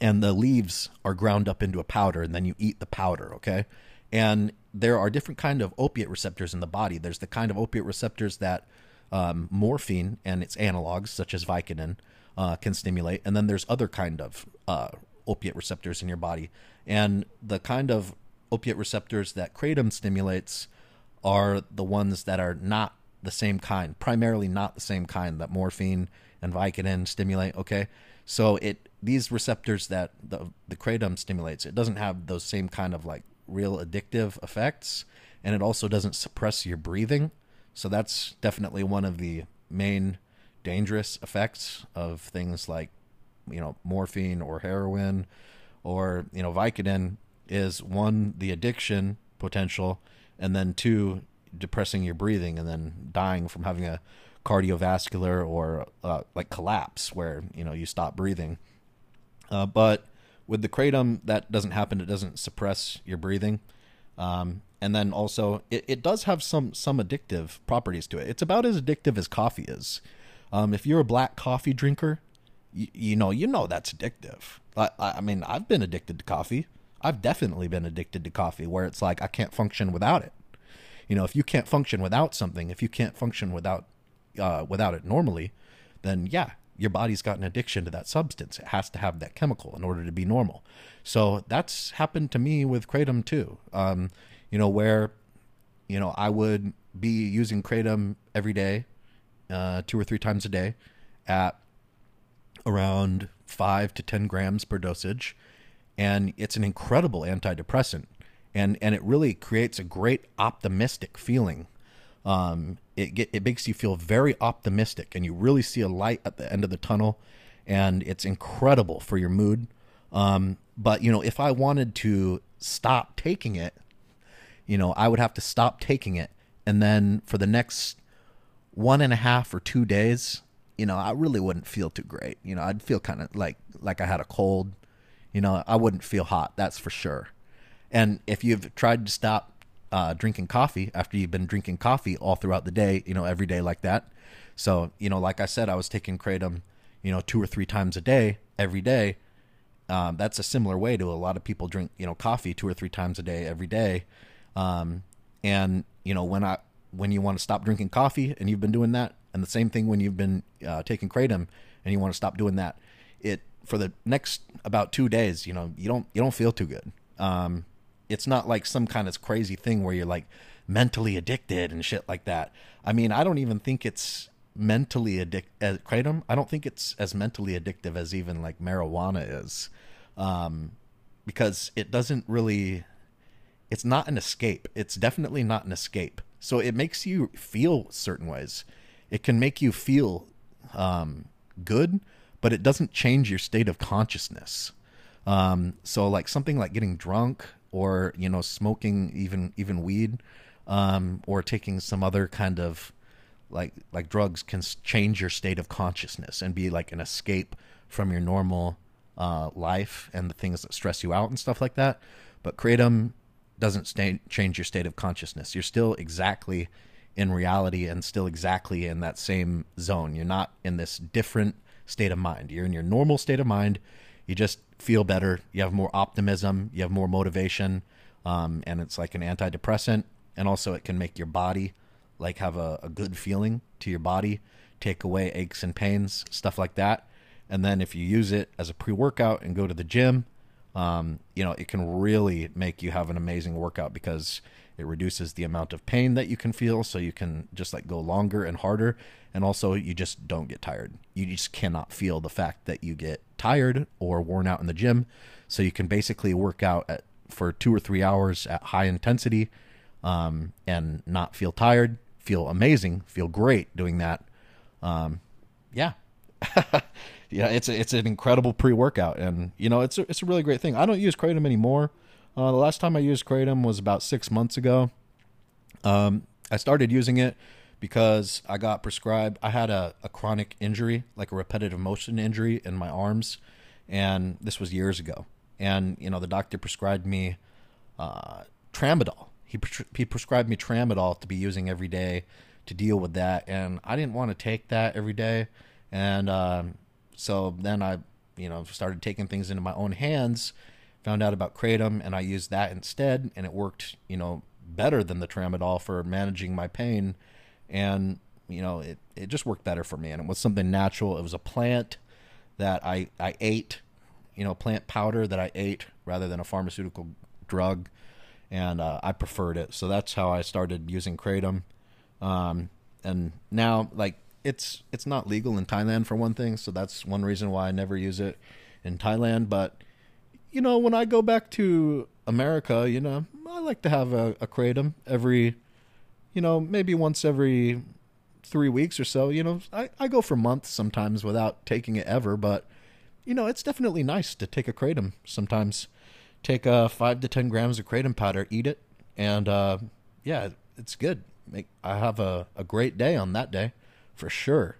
And the leaves are ground up into a powder, and then you eat the powder, okay? And there are different kind of opiate receptors in the body. There's the kind of opiate receptors that um, morphine and its analogs, such as Vicodin, uh, can stimulate. And then there's other kind of uh, opiate receptors in your body. And the kind of opiate receptors that kratom stimulates are the ones that are not the same kind, primarily not the same kind that morphine and Vicodin stimulate. Okay, so it these receptors that the the kratom stimulates, it doesn't have those same kind of like real addictive effects, and it also doesn't suppress your breathing. So that's definitely one of the main dangerous effects of things like you know morphine or heroin or you know Vicodin is one the addiction potential and then two depressing your breathing and then dying from having a cardiovascular or uh, like collapse where you know you stop breathing. Uh, but with the kratom, that doesn't happen. It doesn't suppress your breathing, um, and then also it, it does have some some addictive properties to it. It's about as addictive as coffee is. Um, if you're a black coffee drinker, you, you know you know that's addictive. I, I mean, I've been addicted to coffee. I've definitely been addicted to coffee, where it's like I can't function without it. You know, if you can't function without something, if you can't function without uh, without it normally, then yeah, your body's got an addiction to that substance. It has to have that chemical in order to be normal. So that's happened to me with kratom too. Um, you know, where you know I would be using kratom every day, uh, two or three times a day, at around five to 10 grams per dosage. And it's an incredible antidepressant. And, and it really creates a great optimistic feeling. Um, it, get, it makes you feel very optimistic and you really see a light at the end of the tunnel. And it's incredible for your mood. Um, but, you know, if I wanted to stop taking it, you know, I would have to stop taking it. And then for the next one and a half or two days, you know, I really wouldn't feel too great. You know, I'd feel kind of like like I had a cold. You know, I wouldn't feel hot. That's for sure. And if you've tried to stop uh, drinking coffee after you've been drinking coffee all throughout the day, you know, every day like that. So, you know, like I said, I was taking kratom, you know, two or three times a day, every day. Um, that's a similar way to a lot of people drink, you know, coffee two or three times a day, every day. Um, and you know, when I when you want to stop drinking coffee and you've been doing that, and the same thing when you've been uh, taking kratom and you want to stop doing that, it for the next about two days, you know, you don't you don't feel too good. Um, it's not like some kind of crazy thing where you're like mentally addicted and shit like that. I mean, I don't even think it's mentally addicted. Kratom, I don't think it's as mentally addictive as even like marijuana is, um, because it doesn't really. It's not an escape. It's definitely not an escape. So it makes you feel certain ways. It can make you feel um, good, but it doesn't change your state of consciousness. Um, so like something like getting drunk or you know smoking even even weed um, or taking some other kind of like like drugs can change your state of consciousness and be like an escape from your normal uh, life and the things that stress you out and stuff like that. But kratom doesn't stay, change your state of consciousness. You're still exactly in reality and still exactly in that same zone. You're not in this different state of mind. You're in your normal state of mind. You just feel better. You have more optimism. You have more motivation. Um, and it's like an antidepressant. And also, it can make your body like have a, a good feeling to your body, take away aches and pains, stuff like that. And then if you use it as a pre workout and go to the gym, um, you know, it can really make you have an amazing workout because it reduces the amount of pain that you can feel. So you can just like go longer and harder. And also, you just don't get tired. You just cannot feel the fact that you get tired or worn out in the gym. So you can basically work out at, for two or three hours at high intensity um, and not feel tired, feel amazing, feel great doing that. Um, yeah. yeah, it's a, it's an incredible pre workout, and you know it's a, it's a really great thing. I don't use kratom anymore. Uh, the last time I used kratom was about six months ago. Um, I started using it because I got prescribed. I had a, a chronic injury, like a repetitive motion injury in my arms, and this was years ago. And you know the doctor prescribed me uh, tramadol. He pre- he prescribed me tramadol to be using every day to deal with that, and I didn't want to take that every day. And um, so then I, you know, started taking things into my own hands, found out about kratom, and I used that instead, and it worked, you know, better than the tramadol for managing my pain, and you know, it it just worked better for me, and it was something natural. It was a plant that I I ate, you know, plant powder that I ate rather than a pharmaceutical drug, and uh, I preferred it. So that's how I started using kratom, um, and now like it's it's not legal in Thailand for one thing, so that's one reason why I never use it in Thailand. But you know, when I go back to America, you know, I like to have a, a kratom every, you know, maybe once every three weeks or so. You know, I, I go for months sometimes without taking it ever, but you know, it's definitely nice to take a kratom sometimes. Take uh, five to ten grams of kratom powder, eat it, and uh, yeah, it's good. Make I have a, a great day on that day for sure.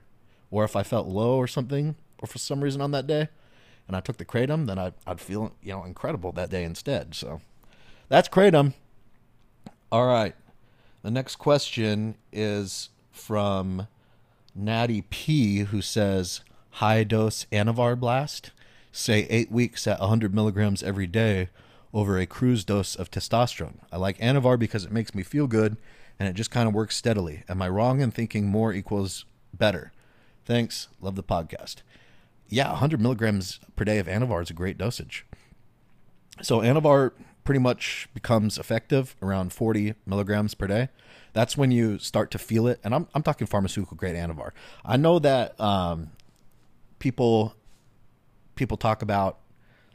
Or if I felt low or something, or for some reason on that day, and I took the kratom, then I'd, I'd feel you know incredible that day instead. So that's kratom. All right. The next question is from Natty P, who says high dose Anavar blast, say eight weeks at 100 milligrams every day over a cruise dose of testosterone. I like Anavar because it makes me feel good and it just kind of works steadily. Am I wrong in thinking more equals better? Thanks. Love the podcast. Yeah, 100 milligrams per day of Anavar is a great dosage. So Anavar pretty much becomes effective around 40 milligrams per day. That's when you start to feel it. And I'm, I'm talking pharmaceutical grade Anavar. I know that um, people people talk about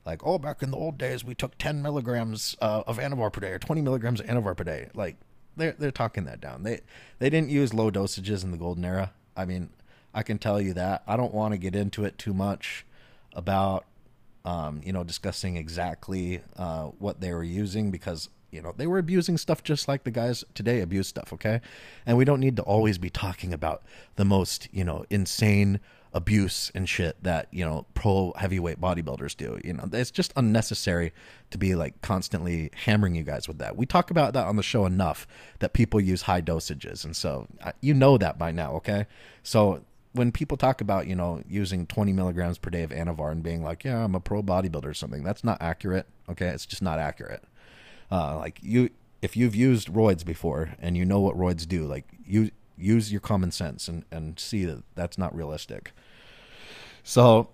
like, oh, back in the old days, we took 10 milligrams uh, of Anavar per day or 20 milligrams of Anavar per day. Like, they're they're talking that down. They they didn't use low dosages in the golden era. I mean, I can tell you that. I don't want to get into it too much about um, you know discussing exactly uh, what they were using because you know they were abusing stuff just like the guys today abuse stuff. Okay, and we don't need to always be talking about the most you know insane abuse and shit that you know pro heavyweight bodybuilders do you know it's just unnecessary to be like constantly hammering you guys with that we talk about that on the show enough that people use high dosages and so you know that by now okay so when people talk about you know using 20 milligrams per day of anavar and being like yeah i'm a pro bodybuilder or something that's not accurate okay it's just not accurate uh, like you if you've used roids before and you know what roids do like you use your common sense and, and see that that's not realistic. So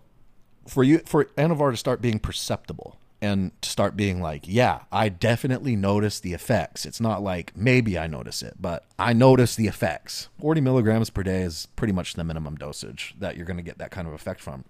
for you for Anavar to start being perceptible and start being like, yeah, I definitely notice the effects. It's not like maybe I notice it, but I notice the effects. 40 milligrams per day is pretty much the minimum dosage that you're going to get that kind of effect from.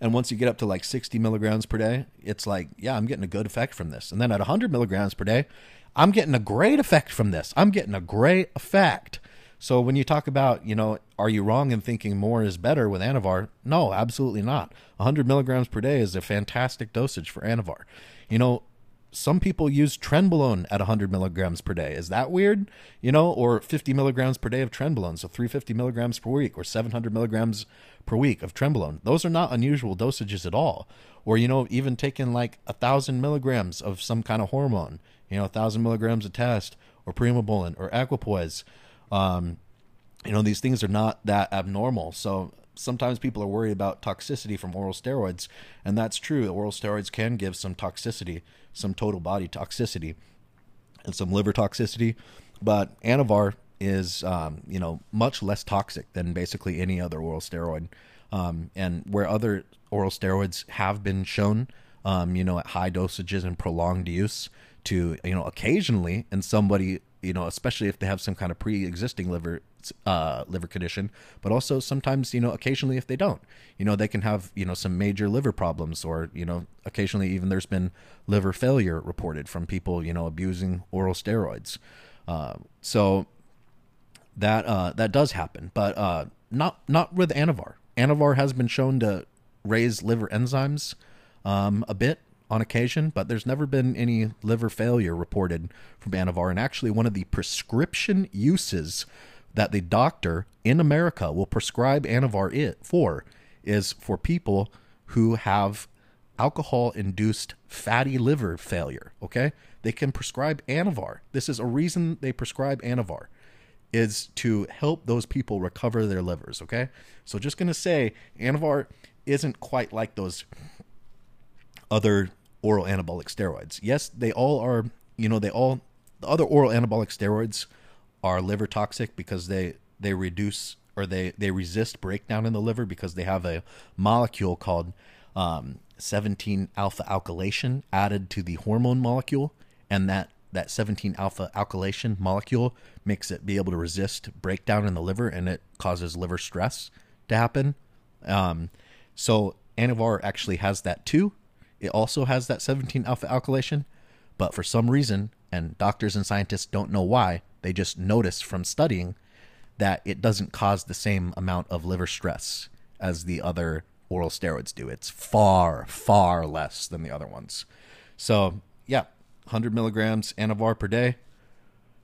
And once you get up to like 60 milligrams per day, it's like, yeah, I'm getting a good effect from this. And then at 100 milligrams per day, I'm getting a great effect from this. I'm getting a great effect. So when you talk about, you know, are you wrong in thinking more is better with Anavar? No, absolutely not. 100 milligrams per day is a fantastic dosage for Anavar. You know, some people use trenbolone at 100 milligrams per day. Is that weird? You know, or 50 milligrams per day of trenbolone, so 350 milligrams per week, or 700 milligrams per week of trenbolone. Those are not unusual dosages at all. Or you know, even taking like a thousand milligrams of some kind of hormone. You know, a thousand milligrams of test, or primobolan, or equipoise um, you know, these things are not that abnormal. So sometimes people are worried about toxicity from oral steroids, and that's true. Oral steroids can give some toxicity, some total body toxicity, and some liver toxicity. But Anavar is, um, you know, much less toxic than basically any other oral steroid. Um, and where other oral steroids have been shown, um, you know, at high dosages and prolonged use, to you know, occasionally in somebody you know, especially if they have some kind of pre-existing liver uh, liver condition, but also sometimes, you know, occasionally if they don't, you know, they can have, you know, some major liver problems or, you know, occasionally even there's been liver failure reported from people, you know, abusing oral steroids. Uh, so that, uh, that does happen, but, uh, not, not with Anavar. Anavar has been shown to raise liver enzymes, um, a bit on occasion, but there's never been any liver failure reported from Anavar. And actually, one of the prescription uses that the doctor in America will prescribe Anavar it for is for people who have alcohol induced fatty liver failure. Okay. They can prescribe Anavar. This is a reason they prescribe Anavar is to help those people recover their livers. Okay. So just going to say Anavar isn't quite like those other oral anabolic steroids. Yes, they all are, you know, they all the other oral anabolic steroids are liver toxic because they they reduce or they they resist breakdown in the liver because they have a molecule called um, 17 alpha alkylation added to the hormone molecule. And that that 17 alpha alkylation molecule makes it be able to resist breakdown in the liver and it causes liver stress to happen. Um, so anavar actually has that too it also has that 17 alpha alkylation, but for some reason, and doctors and scientists don't know why, they just notice from studying that it doesn't cause the same amount of liver stress as the other oral steroids do. It's far, far less than the other ones. So, yeah, 100 milligrams Anavar per day.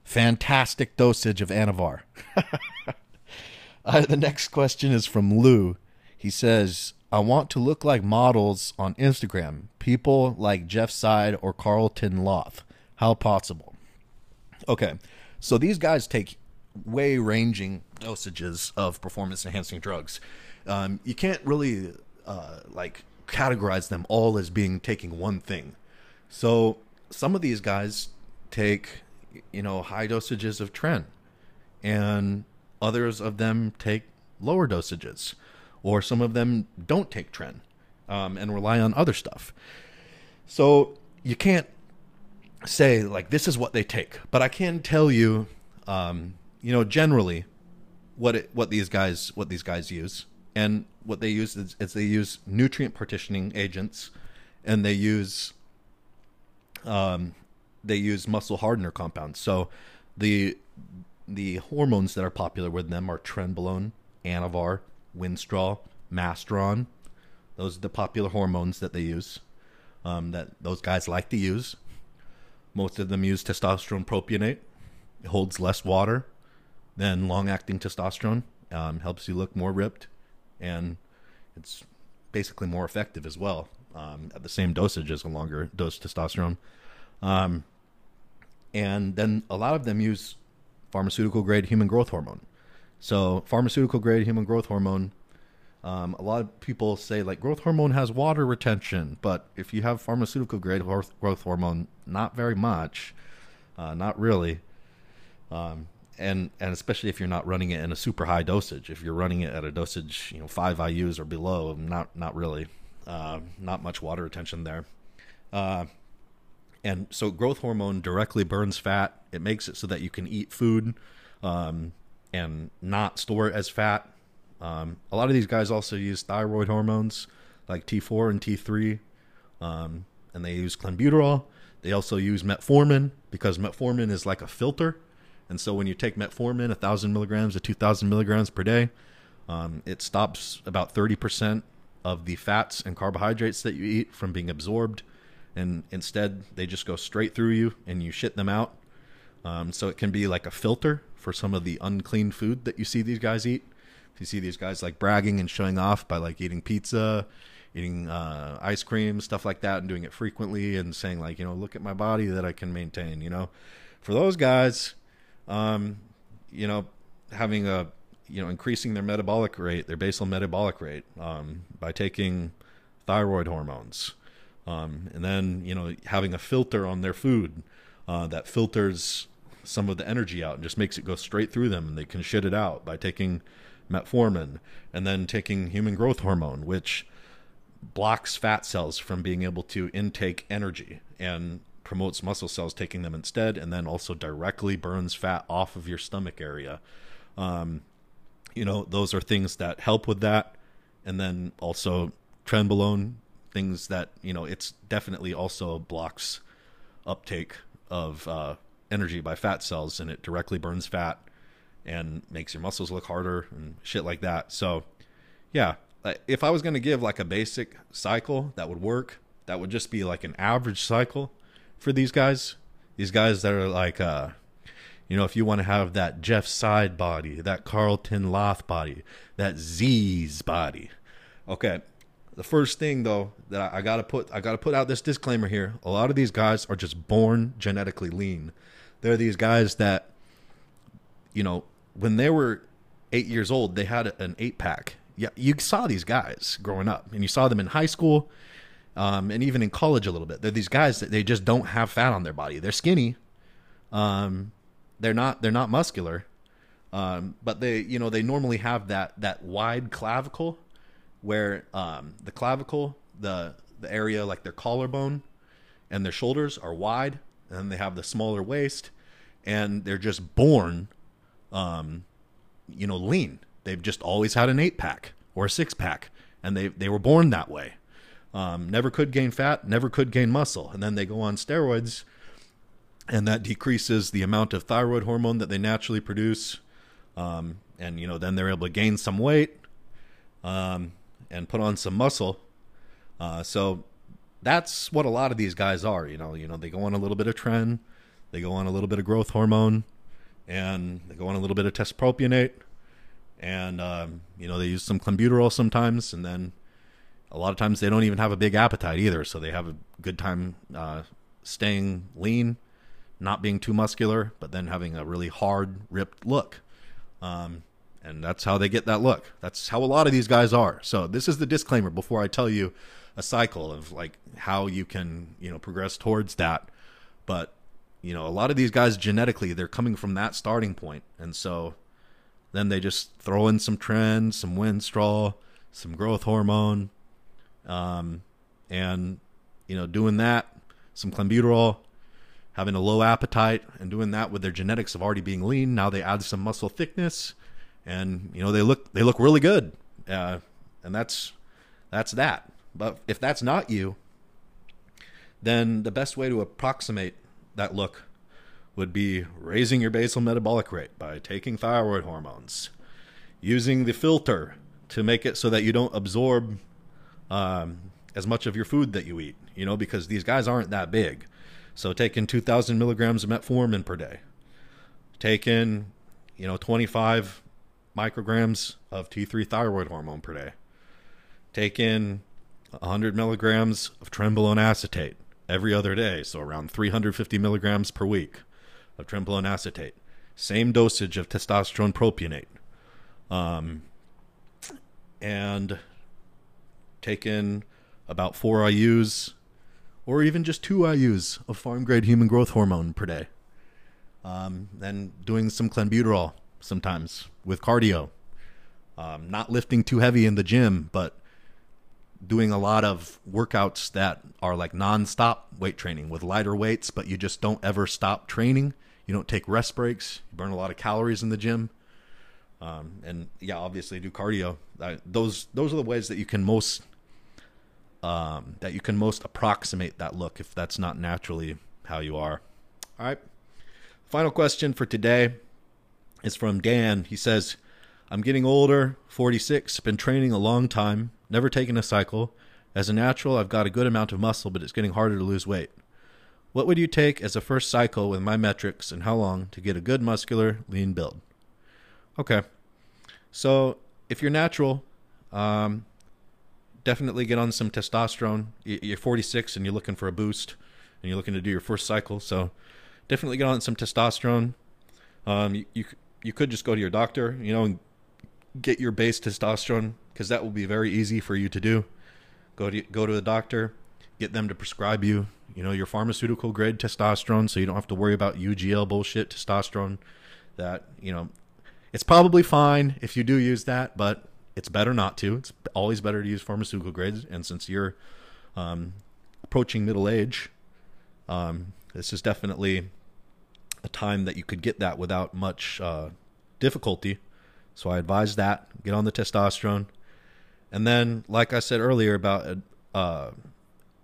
Fantastic dosage of Anavar. uh, the next question is from Lou. He says, I want to look like models on Instagram, people like Jeff Seid or Carlton Loth. How possible? Okay, so these guys take way ranging dosages of performance enhancing drugs. Um, you can't really uh, like categorize them all as being taking one thing. So some of these guys take, you know, high dosages of tren, and others of them take lower dosages or some of them don't take tren um, and rely on other stuff. So you can't say like this is what they take, but I can tell you, um, you know, generally what it, what these guys what these guys use, and what they use is, is they use nutrient partitioning agents, and they use um, they use muscle hardener compounds. So the the hormones that are popular with them are trenbolone, anavar, winstrol, masteron. Those are the popular hormones that they use. Um, that those guys like to use. Most of them use testosterone propionate. It holds less water than long-acting testosterone. Um, helps you look more ripped, and it's basically more effective as well um, at the same dosage as a longer dose testosterone. Um, and then a lot of them use pharmaceutical grade human growth hormone. So pharmaceutical grade human growth hormone. Um, a lot of people say like growth hormone has water retention, but if you have pharmaceutical grade growth hormone, not very much, uh, not really. Um, and and especially if you're not running it in a super high dosage. If you're running it at a dosage, you know, five IU's or below, not not really, uh, not much water retention there. Uh, and so growth hormone directly burns fat. It makes it so that you can eat food um, and not store it as fat. Um, a lot of these guys also use thyroid hormones like T4 and T3, um, and they use clenbuterol. They also use metformin because metformin is like a filter. And so when you take metformin, 1,000 milligrams to 2,000 milligrams per day, um, it stops about 30% of the fats and carbohydrates that you eat from being absorbed and instead they just go straight through you and you shit them out. Um, so it can be like a filter for some of the unclean food that you see these guys eat. You see these guys like bragging and showing off by like eating pizza, eating uh, ice cream, stuff like that, and doing it frequently and saying like, you know, look at my body that I can maintain. You know, for those guys, um, you know, having a you know increasing their metabolic rate, their basal metabolic rate, um, by taking thyroid hormones, um, and then you know having a filter on their food uh, that filters some of the energy out and just makes it go straight through them, and they can shit it out by taking metformin and then taking human growth hormone, which blocks fat cells from being able to intake energy and promotes muscle cells taking them instead, and then also directly burns fat off of your stomach area. Um, you know, those are things that help with that. And then also trenbolone things that you know it's definitely also blocks uptake of uh, energy by fat cells and it directly burns fat and makes your muscles look harder and shit like that so yeah if i was going to give like a basic cycle that would work that would just be like an average cycle for these guys these guys that are like uh you know if you want to have that jeff seid body that carlton loth body that Zyzz's body okay the first thing though that I, gotta put I gotta put out this disclaimer here. A lot of these guys are just born genetically lean. They're these guys that, you know, when they were eight years old, they had an eight pack. Yeah, you saw these guys growing up, and you saw them in high school, um, and even in college a little bit. They're these guys that they just don't have fat on their body. They're skinny. Um, they're not they're not muscular, um, but they you know they normally have that that wide clavicle where um, the clavicle, the the area like their collarbone and their shoulders are wide, and they have the smaller waist, and they're just born, um, you know, lean. They've just always had an eight pack or a six pack, and they they were born that way. Um, never could gain fat, never could gain muscle, and then they go on steroids, and that decreases the amount of thyroid hormone that they naturally produce, um, and you know then they're able to gain some weight, um, and put on some muscle. Uh, so that's what a lot of these guys are. You know, you know they go on a little bit of tren, they go on a little bit of growth hormone, and they go on a little bit of test propionate, and um, you know they use some clenbuterol sometimes, and then a lot of times they don't even have a big appetite either, so they have a good time uh, staying lean, not being too muscular, but then having a really hard, ripped look. Um, and that's how they get that look. That's how a lot of these guys are. So this is the disclaimer before I tell you a cycle of like how you can, you know, progress towards that. But, you know, a lot of these guys genetically, they're coming from that starting. And so then they just throw in some trends, some winstrol, some growth hormone, um, and, you know, doing that, some clenbuterol, having a low appetite and doing that with their genetics of already being lean. Now they add some muscle thickness and you know they look they look really good uh, and that's that's that. But if that's not you, then the best way to approximate that look would be raising your basal metabolic rate by taking thyroid hormones, using the filter to make it so that you don't absorb um, as much of your food that you eat, you know, because these guys aren't that big. So taking 2,000 milligrams of metformin per day, taking, you know, 25 micrograms of T3 thyroid hormone per day, taking 100 milligrams of trenbolone acetate every other day, so around 350 milligrams per week of trenbolone acetate. Same dosage of testosterone propionate. Um, and taking about four IUs or even just two IUs of pharm grade human growth hormone per day. Um, then doing some clenbuterol sometimes with cardio. Um, not lifting too heavy in the gym, but doing a lot of workouts that are like non-stop weight training with lighter weights, but you just don't ever stop training. You don't take rest breaks. You burn a lot of calories in the gym, um, and yeah, obviously do cardio. Those those are the ways that you can most um, that you can most approximate that look if that's not naturally how you are. All right. Final question for today is from Dan. He says, I'm getting older, 46, been training a long time, never taken a cycle. As a natural, I've got a good amount of muscle, but it's getting harder to lose weight. What would you take as a first cycle with my metrics and how long to get a good muscular, lean build? Okay. So if you're natural, um, definitely get on some testosterone. You're 46 and you're looking for a boost and you're looking to do your first cycle. So definitely get on some testosterone. Um, you, you, you could just go to your doctor, you know, and get your base testosterone because that will be very easy for you to do. Go to go to the doctor, get them to prescribe you, you know, your pharmaceutical grade testosterone, so you don't have to worry about UGL bullshit testosterone. That you know, it's probably fine if you do use that, but it's better not to. It's always better to use pharmaceutical grades. And since you're um, approaching middle age, um, this is definitely a time that you could get that without much uh, difficulty. So I advise that get on the testosterone, and then, like I said earlier about a, uh,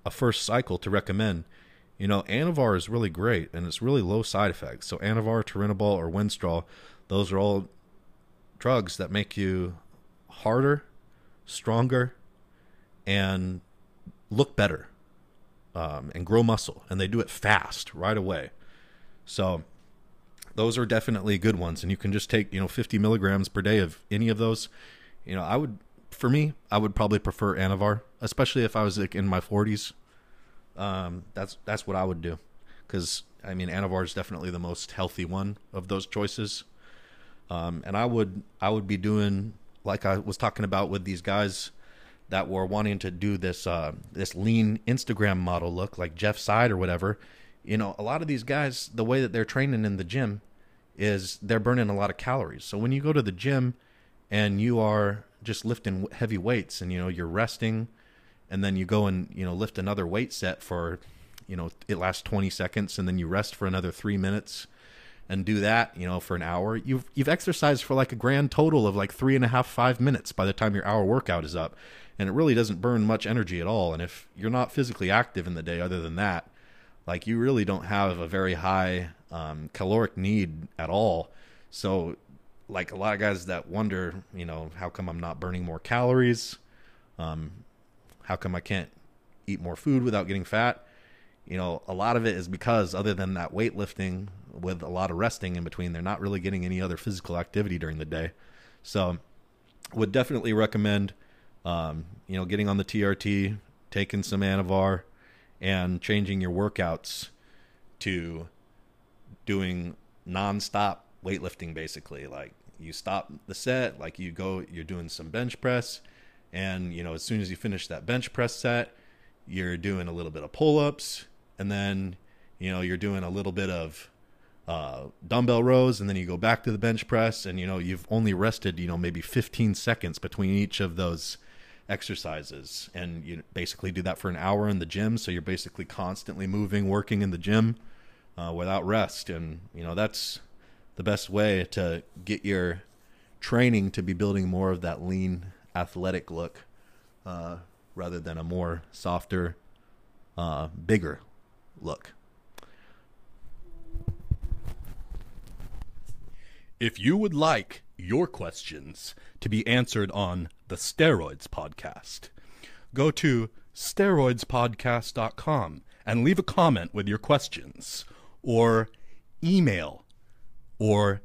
a first cycle to recommend, you know, Anavar is really great and it's really low side effects. So Anavar, Turinabol, or Winstrol, those are all drugs that make you harder, stronger, and look better um, and grow muscle. And they do it fast right away. So those are definitely good ones. And you can just take, you know, 50 milligrams per day of any of those. You know, I would, for me, I would probably prefer Anavar, especially if I was like in my 40s. Um, that's that's what I would do, because I mean, Anavar is definitely the most healthy one of those choices. Um, and I would I would be doing like I was talking about with these guys that were wanting to do this uh, this lean Instagram model look, like Jeff Seid or whatever. You know, a lot of these guys, the way that they're training in the gym is they're burning a lot of calories. So when you go to the gym and you are just lifting heavy weights and you know you're resting and then you go and you know lift another weight set for you know it lasts 20 seconds and then you rest for another 3 minutes and do that, you know, for an hour, you've you've exercised for like a grand total of like three and a half, five minutes by the time your hour workout is up. And it really doesn't burn much energy at all. And if you're not physically active in the day other than that, like you really don't have a very high um, caloric need at all. So like a lot of guys that wonder, you know, how come I'm not burning more calories? Um, how come I can't eat more food without getting fat? You know, a lot of it is because other than that weightlifting with a lot of resting in between. They're not really getting any other physical activity during the day. So, would definitely recommend, um, you know, getting on the TRT, taking some Anavar, and changing your workouts to doing nonstop weightlifting. Basically, like you stop the set, like you go, you're doing some bench press, and you know, as soon as you finish that bench press set, you're doing a little bit of pull ups, and then you know you're doing a little bit of uh, dumbbell rows and then you go back to the bench press and you know you've only rested you know maybe 15 seconds between each of those exercises. And you basically do that for an hour in the gym. So you're basically constantly moving working in the gym uh, without rest. And you know that's the best way to get your training to be building more of that lean athletic look uh, rather than a more softer, uh, bigger look. If you would like your questions to be answered on the Steroids Podcast, go to steroidspodcast.com and leave a comment with your questions, or email or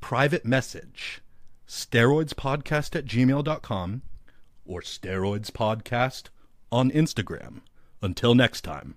private message steroidspodcast at gmail.com or steroidspodcast on Instagram. Until next time.